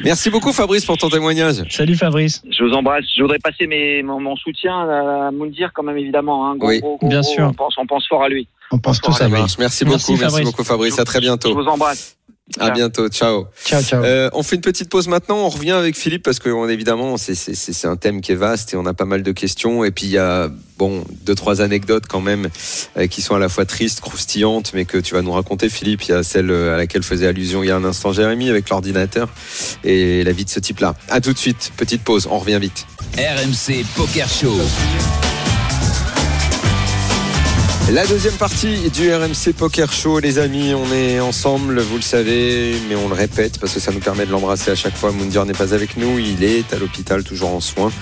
Merci beaucoup, Fabrice, pour ton témoignage. Salut Fabrice. Je vous embrasse. Je voudrais passer mes, mon, mon soutien à Moundir quand même évidemment. Hein. Gros, Oui. gros, gros, Bien gros. sûr. On pense, on pense fort à lui. On pense tous Ça à lui. Merci Merci, beaucoup, merci Fabrice. beaucoup, Fabrice. À très Je bientôt. vous embrasse. À bientôt. Ciao. Ciao, ciao. Euh, on fait une petite pause maintenant. On revient avec Philippe parce que on, évidemment c'est un thème qui est vaste et on a pas mal de questions. Et puis il y a bon deux trois anecdotes quand même euh, qui sont à la fois tristes, croustillantes, mais que tu vas nous raconter, Philippe. Il y a celle euh, à laquelle faisait allusion il y a un instant Jérémy avec l'ordinateur et la vie de ce type-là. À tout de suite. Petite pause. On revient vite. RMC Poker Show. La deuxième partie du RMC Poker Show, les amis, on est ensemble, vous le savez, mais on le répète parce que ça nous permet de l'embrasser à chaque fois. Moundir n'est pas avec nous, il est à l'hôpital, toujours en soins.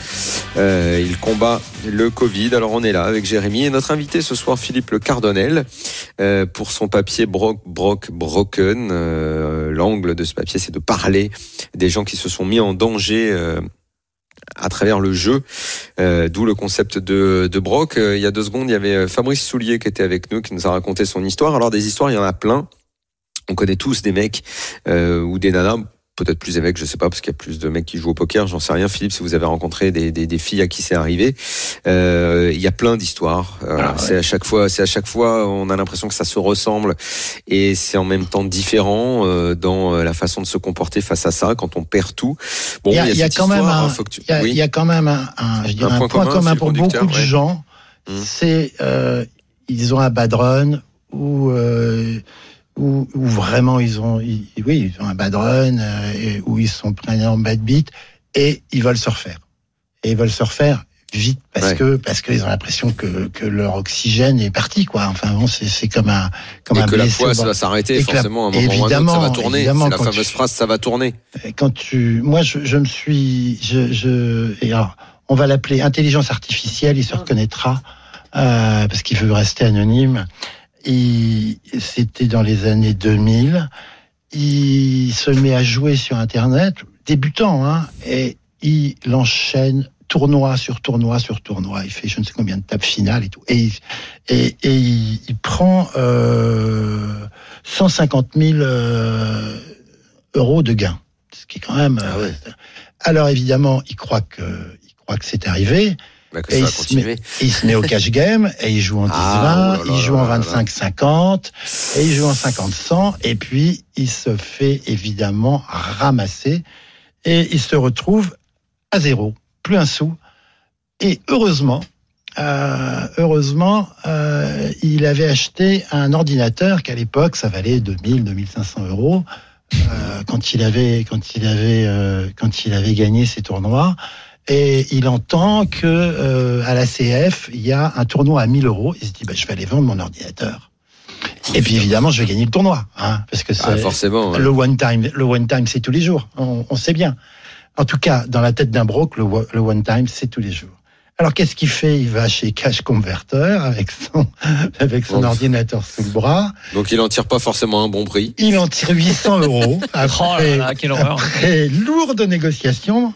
Euh, il combat le Covid. Alors on est là avec Jérémy et notre invité ce soir, Philippe Le Cardonnel, euh, pour son papier Brock, Brock, Broken. Euh, L'angle de ce papier, c'est de parler des gens qui se sont mis en danger. À travers le jeu, euh, d'où le concept de, de Brock. Euh, il y a deux secondes, il y avait euh, Fabrice Soulier qui était avec nous, qui nous a raconté son histoire. Alors des histoires, il y en a plein. On connaît tous des mecs ou des nanas, peut-être plus des mecs, je sais pas, parce qu'il y a plus de mecs qui jouent au poker, j'en sais rien. Philippe, si vous avez rencontré des, des, des filles à qui c'est arrivé, euh, il y a plein d'histoires. Euh, Ah, ouais. C'est à chaque fois, c'est à chaque fois, on a l'impression que ça se ressemble et c'est en même temps différent euh, dans la façon de se comporter face à ça quand on perd tout. Bon, Il y a- y quand même un- Il y, a, oui. il y a quand même un, un- je dirais Un un point point, commun, pour beaucoup de gens. Mm. C'est euh, ils ont un bad run ou ou ou vraiment ils ont ils- oui ils ont un bad run euh, et, où ils sont pris en bad beat et ils veulent se refaire et ils veulent se refaire vite parce Ouais. que parce qu'ils ont l'impression que que leur oxygène est parti quoi enfin bon c'est c'est comme un comme et un que la blessé foi, ça va s'arrêter la- forcément à un moment ou à un autre, ça évidemment, va tourner. évidemment, C'est la fameuse tu- phrase, ça va tourner. quand tu, moi, je, je me suis, je, je, et alors, on va l'appeler intelligence artificielle. Il se reconnaîtra euh, parce qu'il veut rester anonyme. C'était dans les années 2000. Il se met à jouer sur Internet, débutant, hein, et il enchaîne tournoi sur tournoi sur tournoi. Il fait je ne sais combien de tables finales et tout. Et, il- et, et il, il prend euh, 150 000 euh, euros de gains, ce qui est quand même. Ah ouais. euh, Alors évidemment, il croit que il croit que c'est arrivé. Bah, Et il se il met au cash game et il joue en 10-20, Ah, il joue en là là. 25-50 et il joue en 50-100 et puis il se fait évidemment ramasser et il se retrouve à zéro, plus un sou. Et heureusement, euh, heureusement, euh, il avait acheté un ordinateur qu'à l'époque ça valait 2000, 2500 euros. euh, quand il avait quand il avait quand il avait gagné ses tournois et il entend que euh, à la CF il y a un tournoi à 1000 euros. Il se dit bah, je vais aller vendre mon ordinateur. Et puis évidemment je vais gagner le tournoi, hein, parce que Ah, c'est forcément. ouais. le one time. Le one time c'est tous les jours. On, on sait bien. En tout cas dans la tête d'un broc le, one time c'est tous les jours. Alors qu'est-ce qu'il fait? Il va chez Cash Converter avec son avec son Oh. ordinateur sous le bras. Donc il en tire pas forcément un bon prix. Il en tire 800 euros Oh là après, là, quelle horreur. après lourde négociation.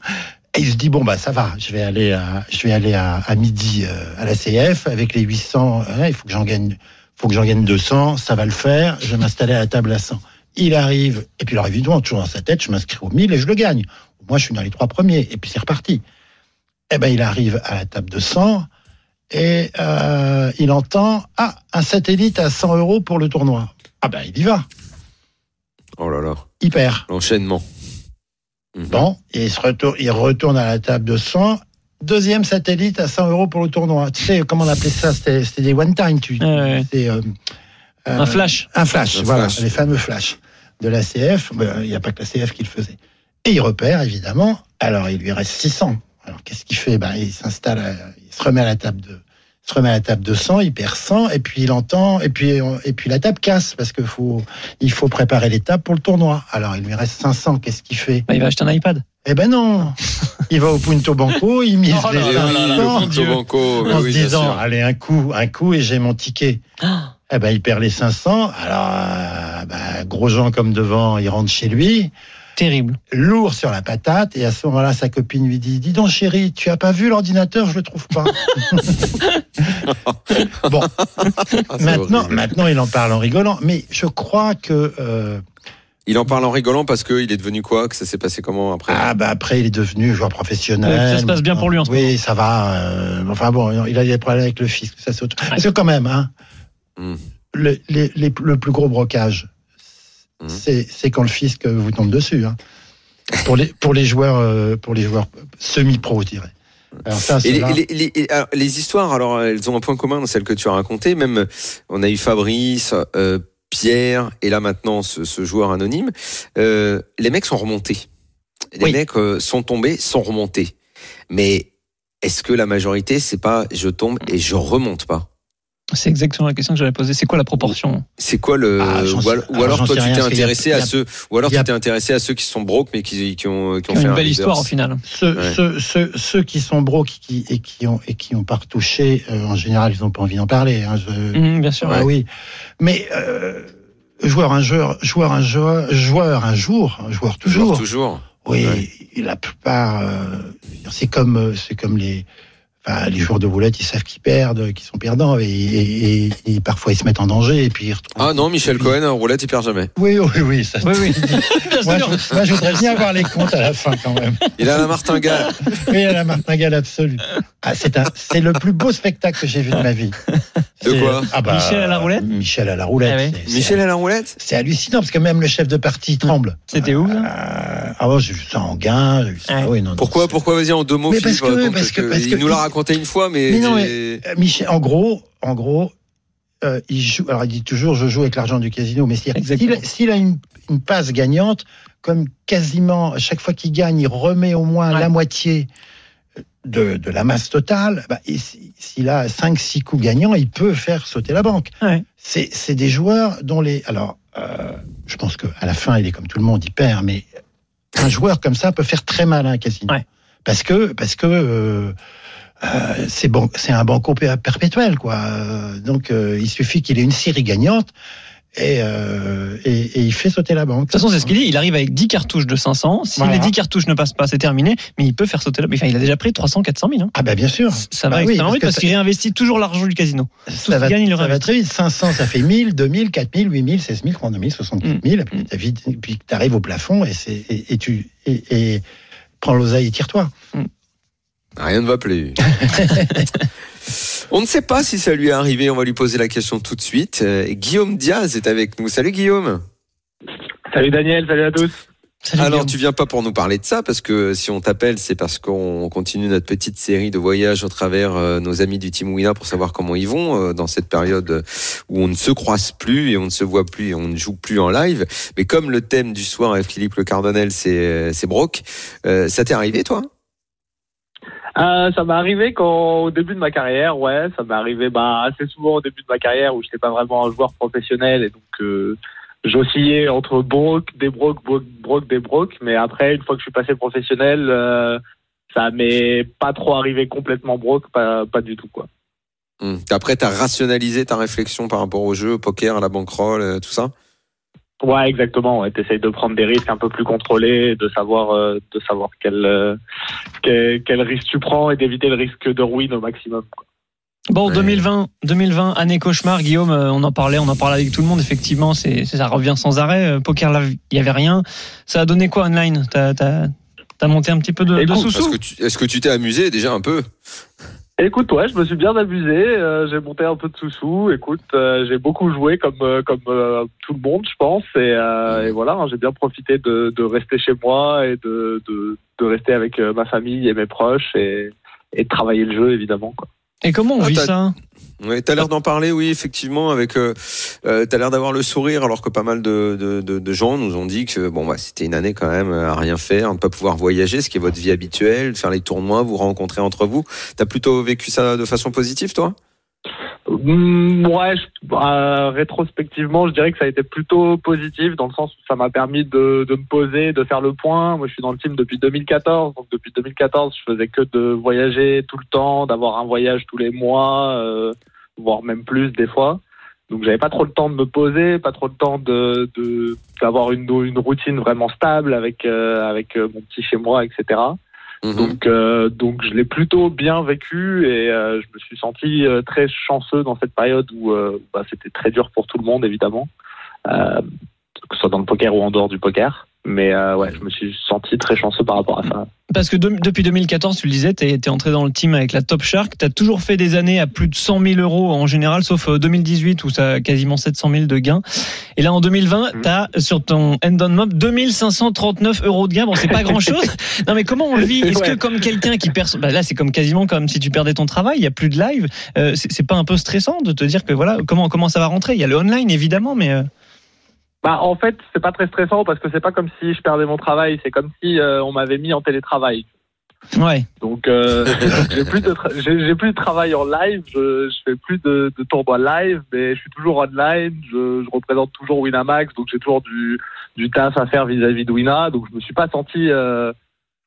Et il se dit bon bah ça va, je vais aller à, je vais aller à, à midi euh, à la CF avec les 800. hein, il faut que j'en gagne, faut que j'en gagne 200. Ça va le faire. Je vais m'installer à la table à 100. Il arrive et puis alors évidemment toujours dans sa tête, je m'inscris au 1000 et je le gagne. Moi je suis dans les trois premiers et puis c'est reparti. Eh ben il arrive à la table de 100 et euh, il entend ah un satellite à 100 euros pour le tournoi. Ah ben il y va. Oh là là, Il perd. l'enchaînement. Mhm. Bon, et il, se retourne, il retourne à la table de 100. Deuxième satellite à 100 euros pour le tournoi. Tu sais, comment on appelait ça? C'était c'était des one-time. Tu, Ouais, ouais. c'est, euh, euh, Un flash. Un flash, Un voilà, flash. les fameux flashs de la CF. Ben, Il n'y a pas que la CF qui le faisait. Et il repère, évidemment. Alors, il lui reste 600. Alors, qu'est-ce qu'il fait? Ben, Il s'installe, à- il se remet à la table de se remet à la table de 100, il perd 100, et puis il entend, et puis, et puis la table casse, parce qu'il faut, il faut préparer les tables pour le tournoi. Alors, il lui reste 500, qu'est-ce qu'il fait? Bah, il va acheter un iPad. eh ben non Il va au Punto Banco, il mise Oh les là là là là, 500 le Punto Banco, en oui, se disant, allez, un coup, un coup et j'ai mon ticket. Ah. Eh ben, il perd les 500. Alors, euh, bah, gros Jean comme devant, il rentre chez lui, Terrible. lourd sur la patate, et à ce moment-là, sa copine lui dit, dis donc chérie, tu as pas vu l'ordinateur, je le trouve pas. bon, Ah, maintenant, horrible. maintenant, il en parle en rigolant, mais je crois que, euh, Il en parle en rigolant parce qu'il est devenu quoi? Que ça s'est passé comment après? Ah bah après il est devenu joueur professionnel. Ouais, ça se passe bien pour lui en ce Oui, ça va. euh, enfin bon, il a des problèmes avec le fisc, ça c'est autre. Parce que quand même, hein, Hmm. le, les- les- le plus gros brocage, Hmm. c'est c'est quand le fisc vous tombe dessus. Hein. Pour les pour les joueurs euh, pour les joueurs semi-pro, je dirais. Alors ça, Et les, les- les- alors, les histoires, alors elles ont un point commun dans celles que tu as racontées. Même, on a eu Fabrice, euh, Pierre, et là maintenant ce, ce joueur anonyme. Euh, les mecs sont remontés. Les Oui. mecs euh, sont tombés, sont remontés. Mais est-ce que la majorité, c'est pas je tombe et je remonte pas C'est exactement la question que j'allais poser. C'est quoi la proportion C'est quoi le Ah, ou, alors, toi tu t'es a- intéressé à ceux ou alors a- tu t'es intéressé à ceux qui sont broke mais qui, qui ont qui ont Qui ont fait une un belle histoire au final. Ceux, Ouais. ceux, ceux, ceux qui sont broke qui, et qui ont et qui ont pas retouché, euh, en général, ils n'ont pas envie d'en parler. Hein, je- Mhm, bien sûr. Ah oui, mais euh, joueur un joueur, joueur un joueur, joueur un jour, un joueur Toujours toujours. toujours. Oui, Ouais. la plupart, euh, c'est comme euh, c'est comme les enfin, les joueurs de roulette, ils savent qu'ils perdent, qu'ils sont perdants et, et, et- et parfois ils se mettent en danger et puis ils retrouvent. Ah non, Michel Cohen en roulette il perd jamais. Oui, oui, oui, ça. Oui, Moi, sûr. je, moi, je voudrais bien avoir les comptes à la fin quand même. Il a la martingale. Oui, à la martingale absolue. Ah, c'est un, c'est le plus beau spectacle que j'ai vu de ma vie. De C'est- quoi ah bah, Michel à la roulette Michel à la roulette. Ah ouais. Michel à la roulette C'est hallucinant parce que même le chef de parti tremble. C'était où, ça Euh, Ah ouais, j'ai vu ça en gain. ça- Ouais. ah oui, non, non, Pourquoi, pourquoi vas-y en deux mots, Mais parce Philippe, que- raconte, parce que- parce il que- nous l'a raconté une fois, mais, Mais non, j'ai- Euh, Michel, en gros, en gros, euh, il joue. Alors il dit toujours, je joue avec l'argent du casino, mais s'il a une, une passe gagnante, comme quasiment à chaque fois qu'il gagne, il remet au moins Ouais. la moitié de, de la masse totale. Bah, s'il a 5-6 coups gagnants, il peut faire sauter la banque. Ouais. C'est c'est des joueurs dont les. Alors, euh, je pense qu'à la fin, il est comme tout le monde, il perd, mais un joueur comme ça peut faire très mal à un casino. Ouais. Parce que, parce que euh, euh, c'est bon, c'est un banco per- perpétuel, quoi. Euh, Donc, euh, il suffit qu'il ait une série gagnante et, euh, et, et il fait sauter la banque. De toute façon, c'est ce qu'il dit. Il arrive avec 10 cartouches de 500. Si Voilà. les 10 cartouches ne passent pas, c'est terminé. Mais il peut faire sauter la. Enfin, il a déjà pris 300, 400 000. Hein. Ah bah bien sûr. Ça Bah va oui, extrêmement vite parce ça- qu'il réinvestit toujours l'argent du casino. ça va, gagne, il le ça va très vite. 500, ça fait 1000, 2000, 4000, 8000, 16 000, 32 000, 64 000. Et puis, tu arrives au plafond et, et, et tu prends l'oseille et tire-toi. Rien ne va plus. On ne sait pas si ça lui est arrivé, on va lui poser la question tout de suite. Euh, Guillaume Diaz est avec nous. Salut Guillaume. Salut Daniel, salut à tous. Salut, Alors Guillaume. tu viens pas pour nous parler de ça parce que si on t'appelle c'est parce qu'on continue notre petite série de voyages au travers euh, nos amis du Team Wina pour savoir comment ils vont euh, dans cette période où on ne se croise plus et on ne se voit plus et on ne joue plus en live. Mais comme le thème du soir avec Philippe Le Cardonnel c'est euh, Brock, euh, ça t'est arrivé toi? Euh, ça m'est arrivé quand, au début de ma carrière, ouais, ça m'est arrivé bah, assez souvent au début de ma carrière où je n'étais pas vraiment un joueur professionnel et donc euh, j'oscillais entre broke, des broke, broke, des broke. Mais après, une fois que je suis passé professionnel, euh, ça m'est pas trop arrivé complètement broke, pas, du tout quoi. Hum. Après, t'as rationalisé ta réflexion par rapport au jeu, au poker, à la bankroll, euh, tout ça? Ouais, exactement. Ouais. T'essayes de prendre des risques un peu plus contrôlés, de savoir, euh, de savoir quel, euh, quel, quel risque tu prends et d'éviter le risque de ruine au maximum. quoi. Bon, Ouais. 2020, 2020, année cauchemar, Guillaume, euh, on en parlait, on en parlait avec tout le monde, effectivement, c'est, ça revient sans arrêt. Euh, Poker il y avait rien. Ça a donné quoi online T'as, t'as, t'as monté un petit peu de, de Écoute, sous Est-ce que tu est-ce que tu t'es amusé déjà un peu? Écoute, ouais, je me suis bien amusé. euh, j'ai monté un peu de sous-sous. Écoute, euh, j'ai beaucoup joué comme euh, comme euh, tout le monde, je pense. Et, euh, et voilà, hein, j'ai bien profité de, de rester chez moi et de, de, de rester avec euh, ma famille et mes proches et, et de travailler le jeu, évidemment. Quoi. Et comment on Ah, vit ça? Ouais, t'as l'air d'en parler, oui, effectivement, avec. Euh, euh, t'as l'air d'avoir le sourire, alors que pas mal de, de, de, de gens nous ont dit que bon, bah, c'était une année quand même à rien faire, à ne pas pouvoir voyager, ce qui est votre vie habituelle, faire les tournois, vous rencontrer entre vous. T'as plutôt vécu ça de façon positive, toi? Ouais, je- euh, rétrospectivement, je dirais que ça a été plutôt positif dans le sens où ça m'a permis de, me poser, de faire le point. Moi, je suis dans le team depuis 2014, donc depuis 2014, je faisais que de voyager tout le temps, d'avoir un voyage tous les mois, euh, voire même plus des fois. Donc, j'avais pas trop le temps de me poser, pas trop le temps de d'avoir une, routine vraiment stable avec avec euh, mon petit chez moi, etc. Mhm. Donc, euh, donc je l'ai plutôt bien vécu et euh, je me suis senti euh, très chanceux dans cette période où euh, bah, c'était très dur pour tout le monde évidemment, que ce soit dans le poker ou en dehors du poker. Mais euh, ouais, je me suis senti très chanceux par rapport à ça. Parce que de- depuis 2014, tu le disais, t'es, t'es entré dans le team avec la Top Shark. T'as toujours fait des années à plus de 100 000 euros en général, sauf euh, 2018 où ça a quasiment 700 000 de gains. Et là, en 2020, Mhm. t'as sur ton end on mob 2539 euros de gains. Bon, c'est pas grand chose. non, mais comment on le vit? Est-ce que comme quelqu'un qui perd, bah là, c'est comme quasiment comme si tu perdais ton travail. Il y a plus de live. Euh, c'est, c'est pas un peu stressant de te dire que voilà comment comment ça va rentrer? Il y a le online évidemment, mais euh, Bah en fait, c'est pas très stressant parce que c'est pas comme si je perdais mon travail, c'est comme si euh, on m'avait mis en télétravail. ouais. Donc euh, j'ai plus de j'ai plus de travail en live, je, je fais plus de, de tournois live, mais je suis toujours online, je, je représente toujours Winamax, donc j'ai toujours du du taf à faire vis-à-vis de Wina, donc je me suis pas senti euh,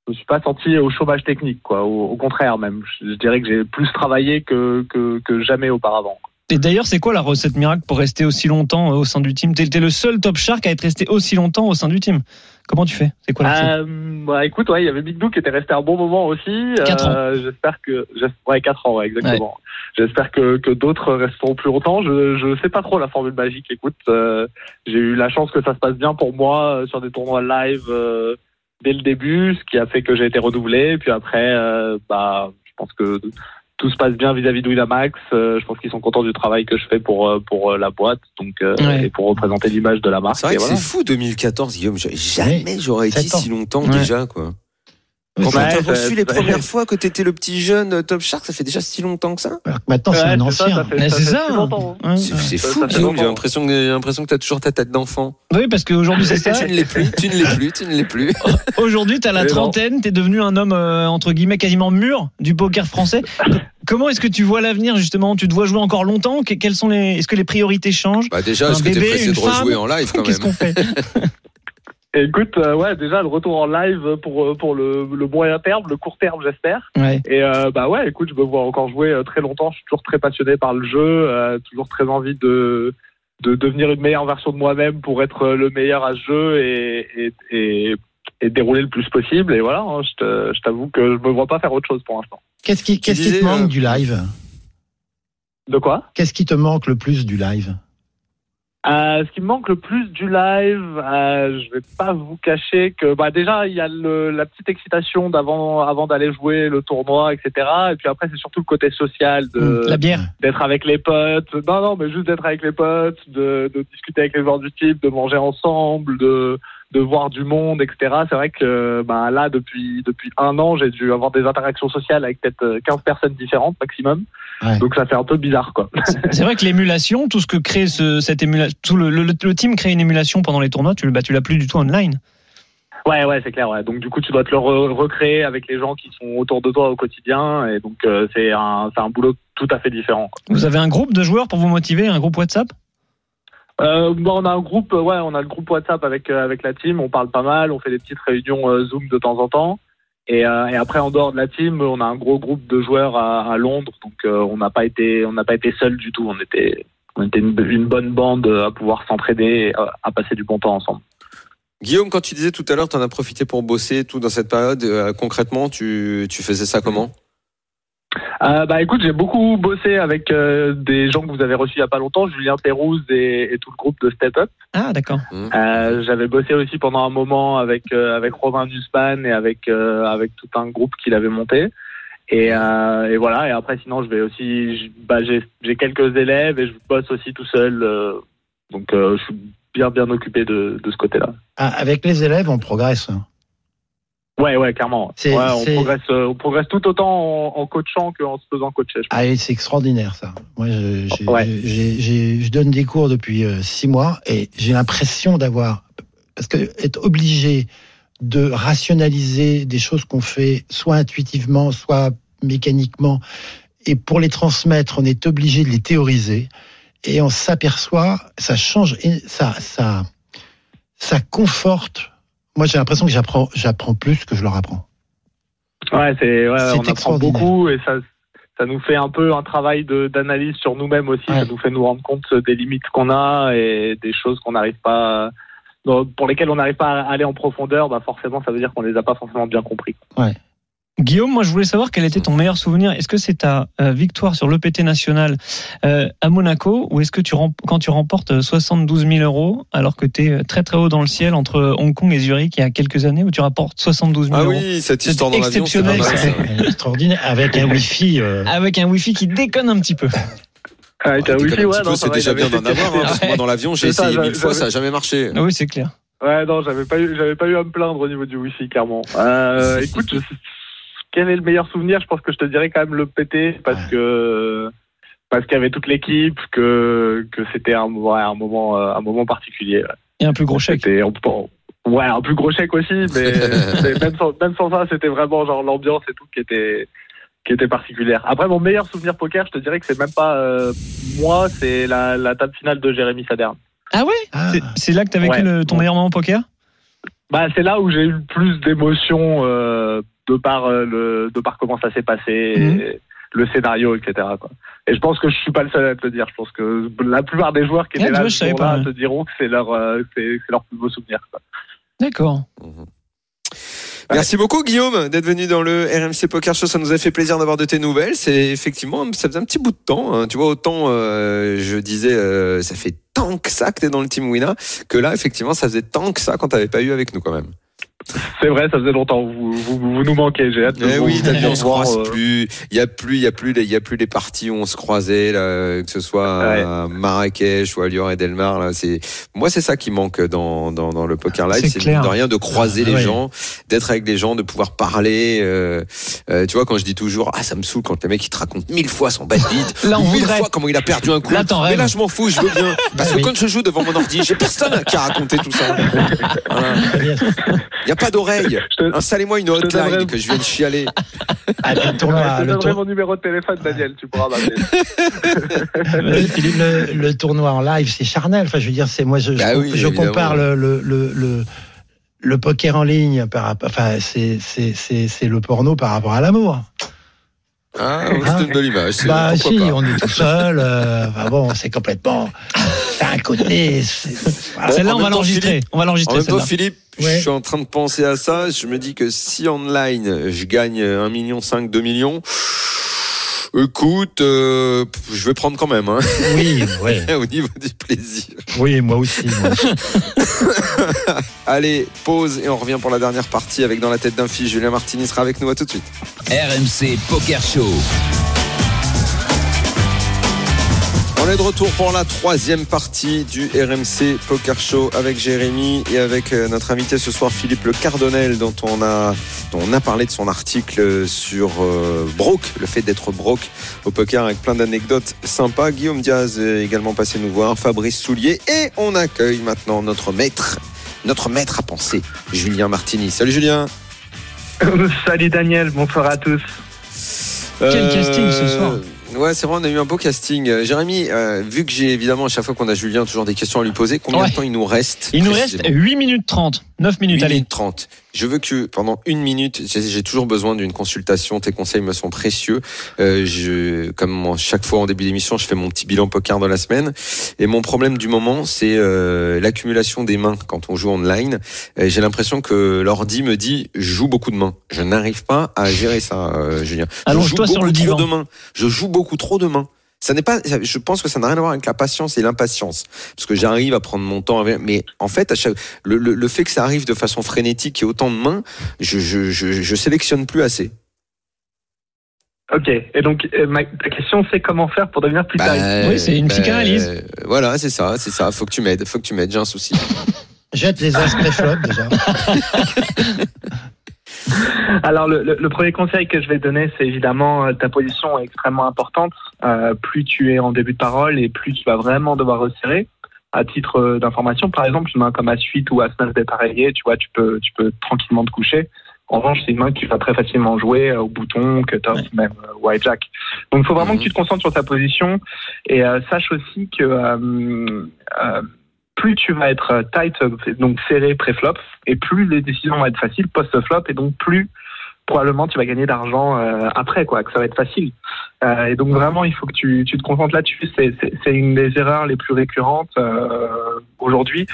je me suis pas senti au chômage technique quoi, au, au contraire même. Je, je dirais que j'ai plus travaillé que, que que jamais auparavant. Et d'ailleurs, c'est quoi la recette miracle pour rester aussi longtemps euh, au sein du team? T'es, t'es le seul Top Shark à être resté aussi longtemps au sein du team. Comment tu fais? C'est quoi la Euh, bah écoute, ouais, il y avait Big Doo qui était resté un bon moment aussi. Quatre Euh, J'espère que, ouais, 4 ans, ouais, exactement. J'espère que, que d'autres resteront plus longtemps. Je, je sais pas trop la formule magique. Écoute, euh, j'ai eu la chance que ça se passe bien pour moi sur des tournois live dès le début, ce qui a fait que j'ai été renouvelé. Puis après, bah, je pense que tout se passe bien vis-à-vis de Winamax. Euh, je pense qu'ils sont contents du travail que je fais pour euh, pour euh, la boîte, donc euh, Ouais. et pour représenter l'image de la marque. C'est vrai Et que voilà. c'est fou 2014, Guillaume. Jamais j'aurais été Sept ans. si longtemps Ouais. déjà, quoi. Quand Ouais, on t'a ça- reçu les ça- premières fois que t'étais le petit jeune Top Shark, ça fait déjà si longtemps que ça Alors que maintenant, c'est Ouais, un c'est ça, ancien. c'est ça. hein. C'est c'est Ça- fou, Guillaume. J'ai longtemps. l'impression que j'ai l'impression que t'as toujours ta tête d'enfant. Oui, parce qu'aujourd'hui c'est ça. tu ne l'es plus, tu ne l'es plus, tu ne l'es plus. Aujourd'hui, t'as la trentaine, t'es devenu un homme euh, entre guillemets quasiment mûr du poker français. Comment est-ce que tu vois l'avenir justement? Tu te vois jouer encore longtemps? Que- Quelles sont les Est-ce que les priorités changent? Bah déjà, Un est-ce que t'es bébé, pressé une de rejouer femme? en live quand Qu'est-ce même? qu'on fait? Écoute, euh, ouais, déjà le retour en live pour euh, pour le, le moyen terme, le court terme, j'espère. Ouais. Et euh, bah ouais, écoute, je me vois encore jouer très longtemps. Je suis toujours très passionné par le jeu, euh, toujours très envie de de devenir une meilleure version de moi-même pour être le meilleur à ce jeu et et, et, et dérouler le plus possible. Et voilà, hein, je te- je t'avoue que je me vois pas faire autre chose pour l'instant. Qu'est-ce qui, qu'est-ce qui disais, te manque euh, du live? De quoi? Qu'est-ce qui te manque le plus du live? Euh, ce qui me manque le plus du live, euh, je vais pas vous cacher que bah déjà il y a le, la petite excitation d'avant avant d'aller jouer le tournoi, etc. Et puis après c'est surtout le côté social de La bière. d'être avec les potes. Non non, mais juste d'être avec les potes, de, de discuter avec les joueurs du type, de manger ensemble, de de voir du monde, etc. C'est vrai que bah là depuis depuis un an j'ai dû avoir des interactions sociales avec peut-être euh, 15 personnes différentes maximum. Ouais. Donc ça fait un peu bizarre quoi. C'est vrai que l'émulation, tout ce que crée ce, cette émulation, tout le, le, le team crée une émulation pendant les tournois. Tu, bah, tu l'as plus du tout online. Ouais, ouais, c'est clair. Ouais. Donc du coup, tu dois te le re- recréer avec les gens qui sont autour de toi au quotidien, et donc euh, c'est un, c'est un boulot tout à fait différent. quoi. Vous avez un groupe de joueurs pour vous motiver, un groupe WhatsApp? Euh, on a un groupe, euh, ouais, le groupe WhatsApp avec euh, avec la team. On parle pas mal, on fait des petites réunions Zoom de temps en temps. Et, après, en dehors de la team, on a un gros groupe de joueurs à, Londres, donc on n'a pas été, on n'a pas été seul du tout. On était, on était une, bonne bande à pouvoir s'entraider, à, passer du bon temps ensemble. Guillaume, quand tu disais tout à l'heure, tu en as profité pour bosser tout dans cette période. concrètement, tu, tu faisais ça comment? Euh, bah écoute, j'ai beaucoup bossé avec euh, des gens que vous avez reçus il y a pas longtemps, Julien Pérouse et, et tout le groupe de Step Up. Ah, d'accord. Euh, J'avais bossé aussi pendant un moment avec euh, avec Robin Duspan et avec euh, avec tout un groupe qu'il avait monté. Et, euh, et voilà. Et après, sinon, je vais aussi, bah, j'ai j'ai quelques élèves et je bosse aussi tout seul. euh, donc, euh, je suis bien bien occupé de de ce côté-là. Ah, avec les élèves, on progresse. hein. Ouais, ouais, clairement. C'est- Ouais, on c'est- progresse, euh, on progresse tout autant en, en coachant qu'en se faisant coacher. Ah, c'est extraordinaire ça. Moi, je, Ouais. je donne des cours depuis euh, six mois et j'ai l'impression d'avoir parce que être obligé de rationaliser des choses qu'on fait soit intuitivement, soit mécaniquement, et pour les transmettre, on est obligé de les théoriser et on s'aperçoit, ça change, ça, ça, ça conforte. Moi, j'ai l'impression que j'apprends, j'apprends plus que je leur apprends. Ouais, c'est, ouais, C'est on apprend beaucoup et ça, ça nous fait un peu un travail de, d'analyse sur nous-mêmes aussi. Ouais. Ça nous fait nous rendre compte des limites qu'on a et des choses qu'on n'arrive pas, pour lesquelles on n'arrive pas à aller en profondeur. Bah forcément, ça veut dire qu'on les a pas forcément bien compris. Guillaume, moi je voulais savoir quel était ton meilleur souvenir. Est-ce que c'est ta euh, victoire sur l'EPT national euh, à Monaco ou est-ce que tu quand tu remportes euh, 72 000 euros alors que tu es très très haut dans le ciel entre Hong Kong et Zurich il y a quelques années où tu rapportes 72 000 Ah euros? oui, cette C'est histoire dans l'avion, c'est pas exceptionnel, mal, ça. Extraordinaire avec un wifi. euh, avec un wifi qui déconne un petit peu. Avec Ah, un wifi, un ouais, c'est déjà bien d'en avoir, hein, parce que moi dans l'avion j'ai essayé mille fois, ça n'a jamais marché. Ah oui, c'est clair. Ouais, non, j'avais pas eu, j'avais pas eu à me plaindre au niveau du wifi, clairement. Euh, écoute, je- quel est le meilleur souvenir? Je pense que je te dirais quand même le PT parce Ouais. que parce qu'il y avait toute l'équipe, que que c'était un, ouais, un moment euh, un moment particulier. ouais. Et un plus gros chèque. On ouais un plus gros chèque aussi, mais, mais même sans même sans ça, c'était vraiment genre l'ambiance et tout qui était qui était particulière. Après mon meilleur souvenir poker, je te dirais que c'est même pas euh, moi, c'est la, la table finale de Jérémy Sadern. Ah ouais? Ah, C'est- là que tu as vécu Ouais. le- ton meilleur moment poker? Bah, c'est là où j'ai eu le plus d'émotions euh, de par euh, le, de par comment ça s'est passé, Mhm. et le scénario, etc. Quoi. Et je pense que je suis pas le seul à te le dire. Je pense que la plupart des joueurs qui Ah, étaient tu là ce pas, ouais. te diront que c'est leur, euh, c'est, c'est leur plus beau souvenir. D'accord. Merci beaucoup Guillaume d'être venu dans le RMC Poker Show. Ça nous a fait plaisir d'avoir de tes nouvelles. C'est effectivement, ça faisait un petit bout de temps. hein. Tu vois, autant euh, je disais, euh, ça fait tant que ça que t'es dans le team Wina, que là, effectivement, ça faisait tant que ça qu'on t'avait pas eu avec nous quand même. C'est vrai, ça faisait longtemps. Vous, vous, vous nous manquez. J'ai hâte de Eh vous, oui, vous on se revoir, croise euh, plus. Il y a plus, il y a plus, les- il y a plus les parties où on se croisait, là, que ce soit à Marrakech ou à Lyon et Delmar. Là, c'est moi, c'est ça qui manque dans dans, dans le poker live, C'est de rien de croiser Ah, les ouais. gens, d'être avec des gens, de pouvoir parler. euh, euh, tu vois, quand je dis toujours, ah, ça me saoule quand le mec il te raconte mille fois son bad beat, Là, on mille voudrait. fois comment il a perdu un coup. Là, Mais là, je m'en fous, je veux bien, parce que oui. quand je joue devant mon ordi, j'ai personne qui a raconté tout ça. Voilà. très bien. Il y a pas d'oreille. Je te, Installez-moi une hotline donnerai- que je vienne chialer. Ah, le ouais, tournoi, je te le donnerai tour- mon numéro de téléphone, Daniel. Tu pourras m'appeler. le, Philippe, le- le tournoi en live, c'est charnel. Enfin, je veux dire, c'est moi, je, je- Bah oui, je compare le, le, le, le, le poker en ligne par enfin, c'est, c'est, c'est, c'est le porno par rapport à l'amour. Ah, c'est une belle image. c'est- Bah, pourquoi si, pas. on est tout seul. Euh, enfin, bon, c'est complètement. C'est un côté. c'est- voilà. Celle-là, en on va même l'enregistrer. Philippe- On va En l'enregistrer même temps, celle-là. Philippe, je suis en train de penser à ça. Je me dis que si online, je gagne 1,5 million, 2 millions, écoute, euh, je vais prendre quand même, hein, Oui, ouais. au niveau du plaisir. oui, moi aussi. moi aussi. Allez, pause et on revient pour la dernière partie avec Dans la tête d'un fils. Julien Martini sera avec nous. À tout de suite. RMC Poker Show. On est de retour pour la troisième partie du RMC Poker Show avec Jérémy et avec euh, notre invité ce soir Philippe Le Cardonnel dont on a, dont on a parlé de son article sur euh, broke, le fait d'être broke au poker avec plein d'anecdotes sympas. Guillaume Diaz est également passé nous voir, Fabrice Soulier et on accueille maintenant notre maître, notre maître à penser, Julien Martini. Salut Julien. Salut Daniel, bonsoir à tous. Quel casting ce soir Ouais, c'est vrai, on a eu un beau casting. Euh, Jérémy, euh, vu que j'ai évidemment à chaque fois qu'on a Julien toujours des questions à lui poser, combien Ouais. de temps il nous reste Il nous reste précisément? 8 minutes 30. 9 minutes, allez. minute 30. Je veux que pendant une minute, j'ai toujours besoin d'une consultation. Tes conseils me sont précieux. Euh, je, comme chaque fois en début d'émission, je fais mon petit bilan poker de la semaine. Et mon problème du moment, c'est euh, l'accumulation des mains quand on joue online. J'ai l'impression que l'ordi me dit je joue beaucoup de mains. Je n'arrive pas à gérer ça, euh, Julien. Allonge-toi sur le divan. de mains. Je joue beaucoup trop de mains. Ça n'est pas. Je pense que ça n'a rien à voir avec la patience et l'impatience, parce que j'arrive à prendre mon temps. Avec, mais en fait, à chaque, le, le, le fait que ça arrive de façon frénétique et autant de mains, je, je, je, je sélectionne plus assez. Ok. Et donc, euh, ma, ta question, c'est comment faire pour devenir plus Bah, tarif Oui, c'est une psychanalyse. euh, voilà, c'est ça, c'est ça. Faut que tu m'aides. Faut que tu m'aides. J'ai un souci. Jette les aspects flop déjà. Alors, le, le- le premier conseil que je vais donner, c'est évidemment euh, ta position est extrêmement importante. Euh, plus tu es en début de parole et plus tu vas vraiment devoir resserrer. À titre euh, d'information, par exemple, une main comme As-8 ou As-9 dépareillé, tu vois, tu peux, tu peux tranquillement te coucher. En revanche, c'est une main que tu vas très facilement jouer euh, au bouton, que top, Ouais. même euh, ou hijack. Donc, il faut vraiment Mhm. que tu te concentres sur ta position et euh, sache aussi que euh, euh, plus tu vas être euh, tight, euh, donc serré pré-flop, et plus les décisions vont être faciles post-flop, et donc plus probablement tu vas gagner d'argent euh, après, quoi, que ça va être facile. Et donc vraiment, il faut que tu, te concentres là-dessus. C'est, une des erreurs les plus récurrentes aujourd'hui.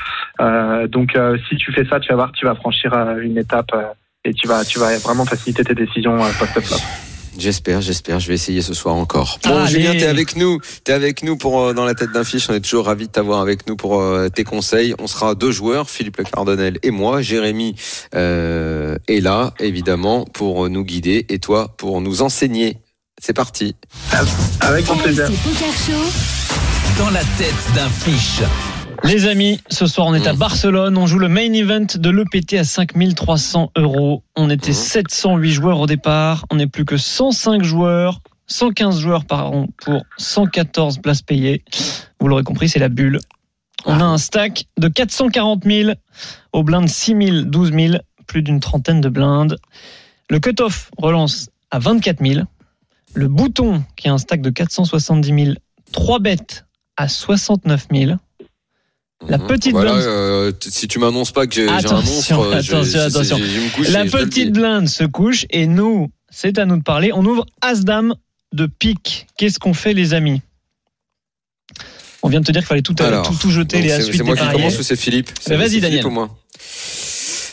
Donc si tu fais ça, tu vas voir, tu vas franchir une étape et tu vas, tu vas vraiment faciliter tes décisions post-flop. J'espère, j'espère. Je vais essayer ce soir encore. Bon, Allez. Julien, t'es avec nous. T'es avec nous pour euh, dans la tête d'un fiche. On est toujours ravis de t'avoir avec nous pour euh, tes conseils. On sera deux joueurs, Philippe Le Cardonnel et moi. Jérémy euh, est là, évidemment, pour nous guider et toi pour nous enseigner. C'est parti. Avec grand plaisir. RMC Poker Show. Dans la tête d'un fiche. Les amis, ce soir on est à Mmh. Barcelone, on joue le main event de l'EPT à 5300 euros. On était Mmh. 708 joueurs au départ, on n'est plus que 105 joueurs, 115 joueurs par an pour 114 places payées. Vous l'aurez compris, c'est la bulle. On a un stack de 440 000 aux blindes 6 000, 12 000, plus d'une trentaine de blindes. Le cutoff relance à 24 000. Le bouton, qui a un stack de 470 000, 3 bêtes à 69 000. La Mhm. petite voilà, blinde. euh, si tu m'annonces pas que j'ai un monstre, euh, attention, attention. La petite blinde se couche et nous, c'est à nous de parler. On ouvre As-Dame de pique. Qu'est-ce qu'on fait, les amis? On vient de te dire qu'il fallait tout, Alors, tout, tout jeter, les c'est- As-8 C'est moi qui commence ou c'est Philippe? Vas-y, Daniel. Philippe moi?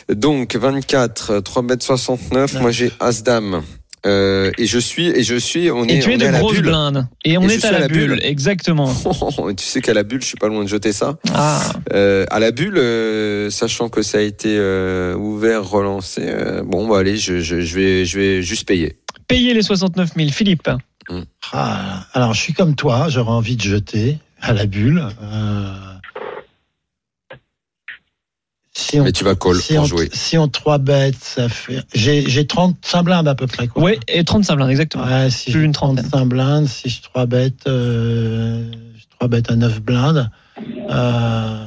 Donc 24, 3 mètres 69. Moi j'ai As Dame. Euh, et je suis et je suis on Et est tu es de grosses bulle. blindes. Et on Et est à la, bulle. exactement. tu sais qu'à la bulle, je suis pas loin de jeter ça. Ah, Euh, à la bulle, euh, sachant que ça a été euh, ouvert, relancé. euh, bon, bah allez, je, je, je vais je vais juste payer. payer les 69 000. Philippe, Ah, alors, je suis comme toi, j'aurais envie de jeter à la bulle. Euh, si Mais tu vas call si pour on, jouer. Si on 3 bêtes, ça fait. J'ai j'ai 35 blindes à peu près. Quoi. ouais, et 35 blindes, exactement. Ouais, si Plus trentaine. 35 blindes, si je 3 bêtes, euh, je 3 bêtes à 9 blindes. Euh,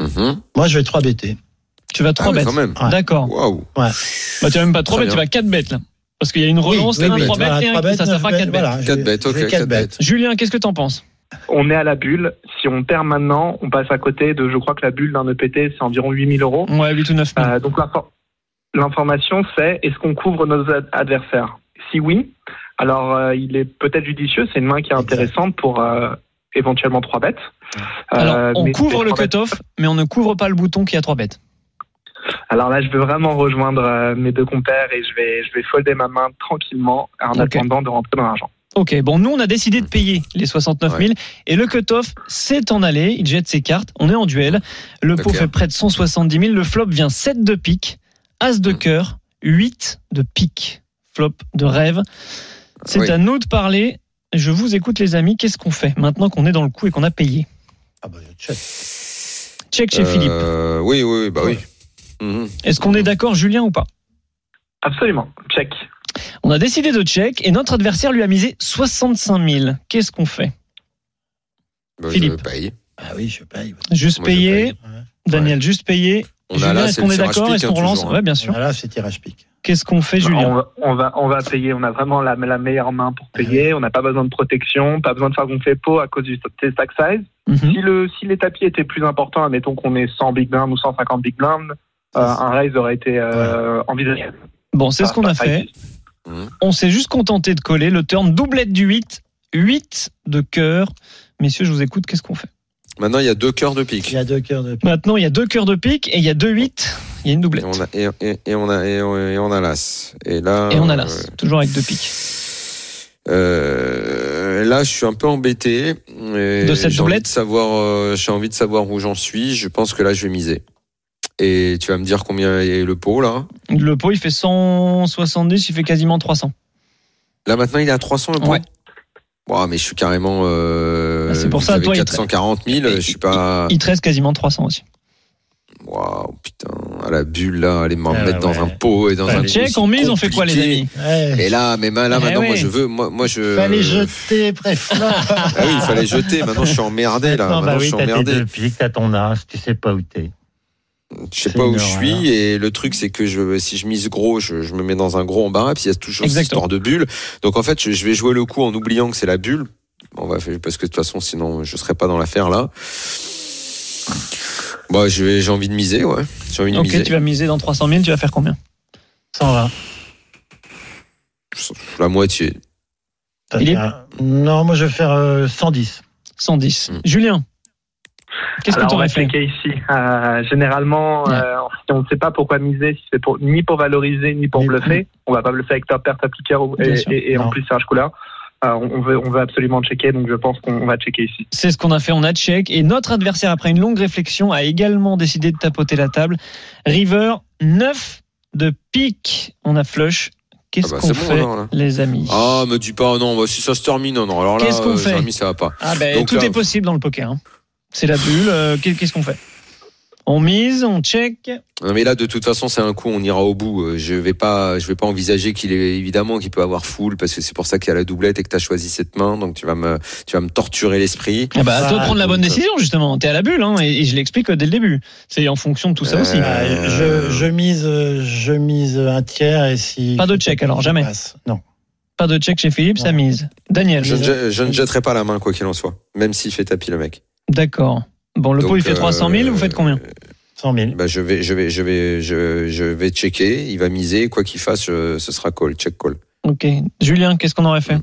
Mhm. moi, je vais 3 bêter. Tu vas 3 Ah, bêtes. quand même. Ouais. D'accord. Waouh. Bah, tu vas même pas 3 Très bêtes, tu vas 4 bêtes là. Parce qu'il y a une relance, Oui, un oui, 3 bêtes voilà, et un trois qui- ça, ça fera 4 bêtes. voilà, je Quatre vais- bêtes, je ok, vais quatre quatre bêtes. Julien, qu'est-ce que t'en penses? On est à la bulle. Si on perd maintenant, on passe à côté de, je crois que la bulle d'un EPT, c'est environ 8000 euros. Ouais, 8 ou 9 000. Euh, donc l'infor- l'information, c'est est-ce qu'on couvre nos ad- adversaires? Si oui, alors euh, il est peut-être judicieux. C'est une main qui est intéressante pour euh, éventuellement trois bêtes. Alors, on couvre le cutoff, mais on ne couvre pas le bouton qui a 3 bêtes. Alors là, je veux vraiment rejoindre mes deux compères et je vais, je vais folder ma main tranquillement en attendant de rentrer dans l'argent. Ok, bon, nous, on a décidé de payer les 69 000 et le cutoff s'est en allé. Il jette ses cartes. On est en duel. Le pot fait près de 170 000. Le flop vient 7 de pique, As de Mm. cœur, 8 de pique. Flop de rêve. C'est Oui. à nous de parler. Je vous écoute, les amis. Qu'est-ce qu'on fait maintenant qu'on est dans le coup et qu'on a payé? Ah bah, check. Check chez Philippe. Euh, oui, oui, oui, bah oui. Est-ce qu'on est d'accord, Julien, ou pas? Absolument. Check. On a décidé de check et notre adversaire lui a misé 65 000. Qu'est-ce qu'on fait Bah, Philippe. Je paye. Ah oui, je paye. Juste Moi. Ouais. Daniel, juste payer. On a Julien, là, est-ce qu'on est d'accord? Est-ce hein, qu'on relance? toujours, hein. Ouais, bien sûr. Ah, là, c'est tirage pique. Qu'est-ce qu'on fait, on, Julien? va, on va on va payer. On a vraiment la, la meilleure main pour payer. On n'a pas besoin de protection, pas besoin de faire gonfler pot à cause du stack size. Mhm. Si le si les tapis étaient plus importants, admettons qu'on est 100 big blind ou 150 big blind, euh, un raise aurait été euh, envisageable. Bon, c'est ce qu'on a fait. On s'est juste contenté de coller le turn doublette du 8, 8 de cœur. Messieurs, je vous écoute, qu'est-ce qu'on fait? Maintenant, il y a deux cœurs de pique. Il y a deux cœurs de Maintenant, il y a deux cœurs de pique et il y a deux 8. Il y a une Et doublette. on a, et, et- et on a, et on, et on a l'as. Et là. Et on a euh, l'as, toujours avec deux piques. Euh, là, je suis un peu embêté. De cette envie doublette de savoir, euh, J'ai envie de savoir où j'en suis. Je pense que là, je vais miser. Et tu vas me dire combien est le pot, là? Le pot, il fait 170, il fait quasiment 300. Là, maintenant, il est à 300 le pot? Ouais. Mais je suis carrément. Euh, Bah, c'est pour ça, toi, il te- 440 000, je suis pas. Il te reste quasiment 300 aussi. Waouh, putain, à la bulle, là, aller me Ah, mettre dans un pot et dans un. Check, on mise, on fait quoi, les amis? Ouais. Et là, mais là, Eh maintenant, moi, je veux, moi, moi, je. Fallait jeter préflop. Ah oui, il fallait jeter. Maintenant, je suis emmerdé, là. Non, bah Maintenant, oui, je suis t'as tes emmerdé. deux pics, t'as ton as, tu sais pas où t'es. Je sais pas où je suis et le truc c'est que je, si je mise gros, je, je me mets dans un gros embarras. Puis il y a toujours cette Exactement. histoire de bulle. Donc en fait, je, je vais jouer le coup en oubliant que c'est la bulle. On va faire parce que de toute façon, sinon je serais pas dans l'affaire là. Bah, j'ai envie de miser, ouais. J'ai envie de Ok, miser. tu vas miser dans 300 000, tu vas faire combien? 120. La moitié. Il est- Non, moi je vais faire euh, 110. 110. Mm. Julien? Qu'est-ce que Alors, tu on va aurais fait checker ici. Euh, généralement, Ouais. euh, si on ne sait pas pourquoi miser, si c'est pour, ni pour valoriser, ni pour Ni- bluffer, on va pas bluffer avec top pair, top kicker et, et- et en plus serge couleur. Euh, on, on veut, on veut absolument checker, donc je pense qu'on va checker ici. C'est ce qu'on a fait, on a check. Et notre adversaire, après une longue réflexion, a également décidé de tapoter la table. River, 9 de pique. On a flush. Qu'est-ce Ah bah, qu'on bon, fait, les amis Ah, me dis pas, non, bah, si ça se termine, non, non. Alors là, Qu'est-ce qu'on euh, fait Jérémy, ça va pas. Ah Donc tout là- est possible dans le poker. hein. C'est la bulle. Euh, qu'est- Qu'est-ce qu'on fait On mise, on check. Non, mais là, de toute façon, c'est un coup, on ira au bout. Euh, Je vais pas, je vais pas envisager qu'il est évidemment qu'il peut avoir full parce que c'est pour ça qu'il y a la doublette et que tu as choisi cette main. Donc tu vas me, tu vas me torturer l'esprit. Ah bah, à toi de Ah, prendre la bonne donc, décision, justement. T'es à la bulle, hein, et, et je l'explique dès le début. C'est en fonction de tout ça Euh, aussi. Euh, je, je mise, je mise un tiers et si. Pas de check, alors, jamais. passe. Non. Pas de check chez Philippe, ça mise. Daniel, Je, ne mise. je- je ne jetterai pas la main quoi qu'il en soit, même s'il fait tapis le mec. D'accord. Bon, le pot, Donc, il fait 300 000, euh, vous faites combien 100 000. bah, je vais, je vais, je vais, je, je vais checker. Il va miser, quoi qu'il fasse, je- ce sera call, check call. Ok. Julien, qu'est-ce qu'on aurait fait?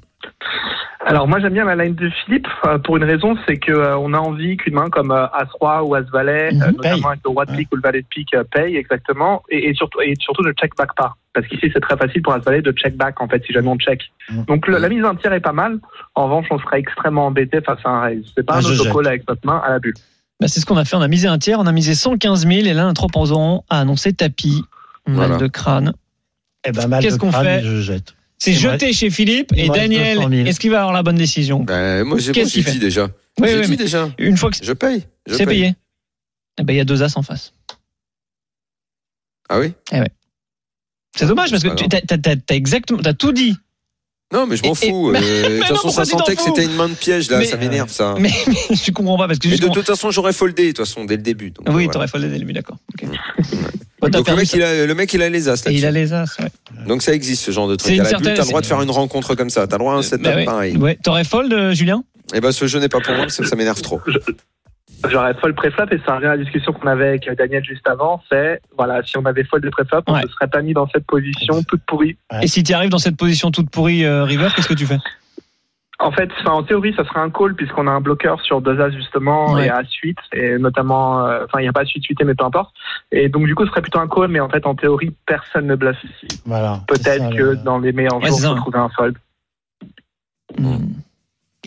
Alors moi j'aime bien la line de Philippe euh, pour une raison, c'est que euh, on a envie qu'une main comme euh, As Roi ou As Valet, Mhm. euh, notamment Paye. avec le Roi de pique ou le Valet de pique euh, paye exactement, et, et surtout et surtout ne check back pas, parce qu'ici c'est très facile pour As Valet de check back en fait si jamais on check. Mhm. Donc le- la mise d'un tiers est pas mal. En revanche on serait extrêmement embêté face à un raise. C'est pas Ah, un autocall avec notre main à la bulle. bah, C'est ce qu'on a fait. On a misé un tiers, on a misé 115 000, et là, notre opposant a annoncé tapis. Mal Voilà. de crâne. Eh ben, mal Qu'est-ce de qu'on crâne, fait je jette. C'est jeté chez Philippe il et Daniel. 200 000. Est-ce qu'il va avoir la bonne décision Ben, moi, j'ai Qu'est-ce j'ai qu'il dit fait déjà. Oui, j'ai oui, dit déjà. une fois que Je paye. je c'est payé, eh ben, il y a deux as en face. Ah oui? C'est dommage parce que pas tu t'as exactement, t'as tout dit. Non, mais je m'en fous. mais- euh, De toute façon, ça sentait que c'était une main de piège, là. Mais- ça m'énerve, ça. Mais, mais je comprends pas parce que Mais de toute façon, j'aurais foldé, de toute façon, dès le début. Donc, oui, voilà. t'aurais fallu dès le début, d'accord. T'as Donc le mec, ça. il a, le mec, il a les as Et il a les as, ouais. Donc ça existe ce genre de truc. bulle, certaine- t'as le droit de faire une rencontre comme ça. T'as le droit à un setup Bah ouais. pareil. Ouais. T'aurais fold, euh, Julien? Et ben ce jeu n'est pas pour moi parce que ça m'énerve trop. J'aurais fold préflop et ça revient à la discussion qu'on avait avec Daniel juste avant. C'est voilà si on avait fold de préflop, on Ouais. ne serait pas mis dans cette position toute pourrie. Et si tu arrives dans cette position toute pourrie, euh, River, qu'est-ce que tu fais? En fait, enfin, en théorie, ça serait un call puisqu'on a un bloqueur sur deux as justement Ouais. et as 8 et notamment, euh, enfin, il n'y a pas suite 8 mais peu importe. Et donc du coup, ce serait plutôt un call, mais en fait, en théorie, personne ne bluffe ici. Voilà. Peut-être que le- dans les meilleurs Ouais, jours, on trouver un fold. Hmm.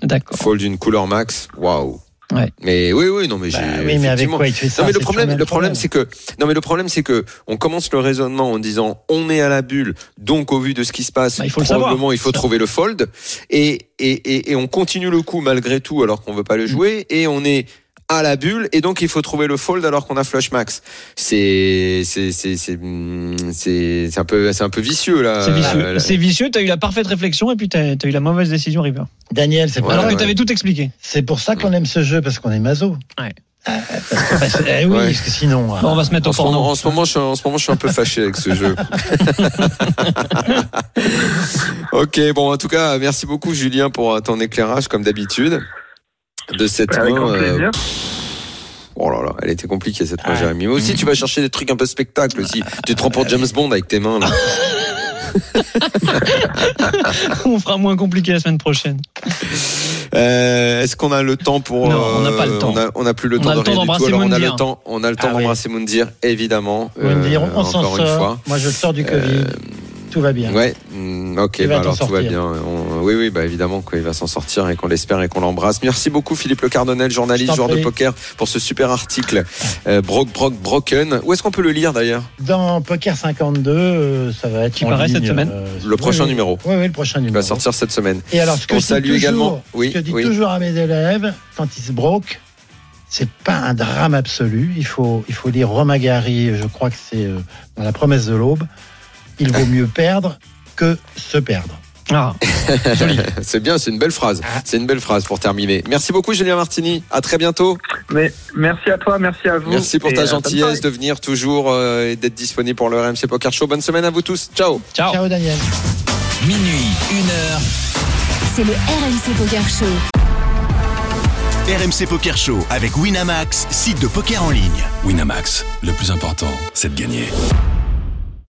D'accord. Fold d'une couleur max. Waouh. Ouais. Mais oui, oui, non, mais Bah j'ai. oui, mais avec quoi il fait ça Non mais le problème, le problème c'est que non mais le problème c'est que on commence le raisonnement en disant on est à la bulle donc au vu de ce qui se passe Bah, il faut le probablement il faut trouver le fold et, et et et on continue le coup malgré tout alors qu'on veut pas le jouer et on est à la bulle et donc il faut trouver le fold alors qu'on a flush max c'est c'est c'est c'est c'est c'est un peu c'est un peu vicieux là C'est vicieux. Euh, C'est vicieux, t'as eu la parfaite réflexion et puis t'as as eu la mauvaise décision, River. Daniel, c'est Alors que t'avais tout expliqué. c'est pour ça qu'on aime ce jeu, parce qu'on est maso. Ouais. Parce que- eh oui, Ouais. parce que sinon. Bon, on va se mettre En au porno. en, ce moment, je suis, en ce moment, je suis un peu fâché avec ce jeu. ok, bon, en tout cas, merci beaucoup, Julien, pour ton éclairage, comme d'habitude, de cette Avec main. euh. Oh là là, elle était compliquée cette main, Ah. Jérémy. Mais aussi, tu vas chercher des trucs un peu spectacle aussi. Tu te prends pour James Bond avec tes mains là. on fera moins compliqué la semaine prochaine. Euh, Est-ce qu'on a le temps pour Non, on n'a pas le temps. On a, on a plus le On temps a le temps d'embrasser on a Moundir. le temps, on a le temps Ah oui. d'embrasser Moundir, évidemment. Euh, on s'en encore une sort. fois. Moi, je sors du Covid. Euh, Tout va bien. Ouais, mm, ok, Il bah alors tout va bien. On- oui, oui, bah évidemment qu'il va s'en sortir et qu'on l'espère et qu'on l'embrasse. Merci beaucoup Philippe Le Cardonnel, journaliste, joueur de poker, pour ce super article. Euh, Brock, Brock, Broken. Où est-ce qu'on peut le lire d'ailleurs? Dans Poker 52, euh, ça va être Qui paraît ligne, cette semaine euh, Le prochain oui, numéro. Oui, oui, le prochain Il numéro. va sortir cette semaine. Et alors, ce que On salue toujours, également- oui, ce que je dis oui. toujours à mes élèves, quand ils se broquent, c'est pas un drame absolu. Il faut, il faut lire Romain Gary, je crois que c'est euh, dans La promesse de l'aube. Il vaut mieux perdre que se perdre. Ah, C'est bien, c'est une belle phrase. Ah. C'est une belle phrase pour terminer. Merci beaucoup Julien Martini. À très bientôt. Mais merci à toi, merci à vous. Merci pour ta euh, gentillesse de venir toujours euh, et d'être disponible pour le RMC Poker Show. Bonne semaine à vous tous. Ciao. ciao. Ciao Daniel. Minuit, une heure. C'est le RMC Poker Show. RMC Poker Show avec Winamax, site de poker en ligne. Winamax, le plus important, c'est de gagner.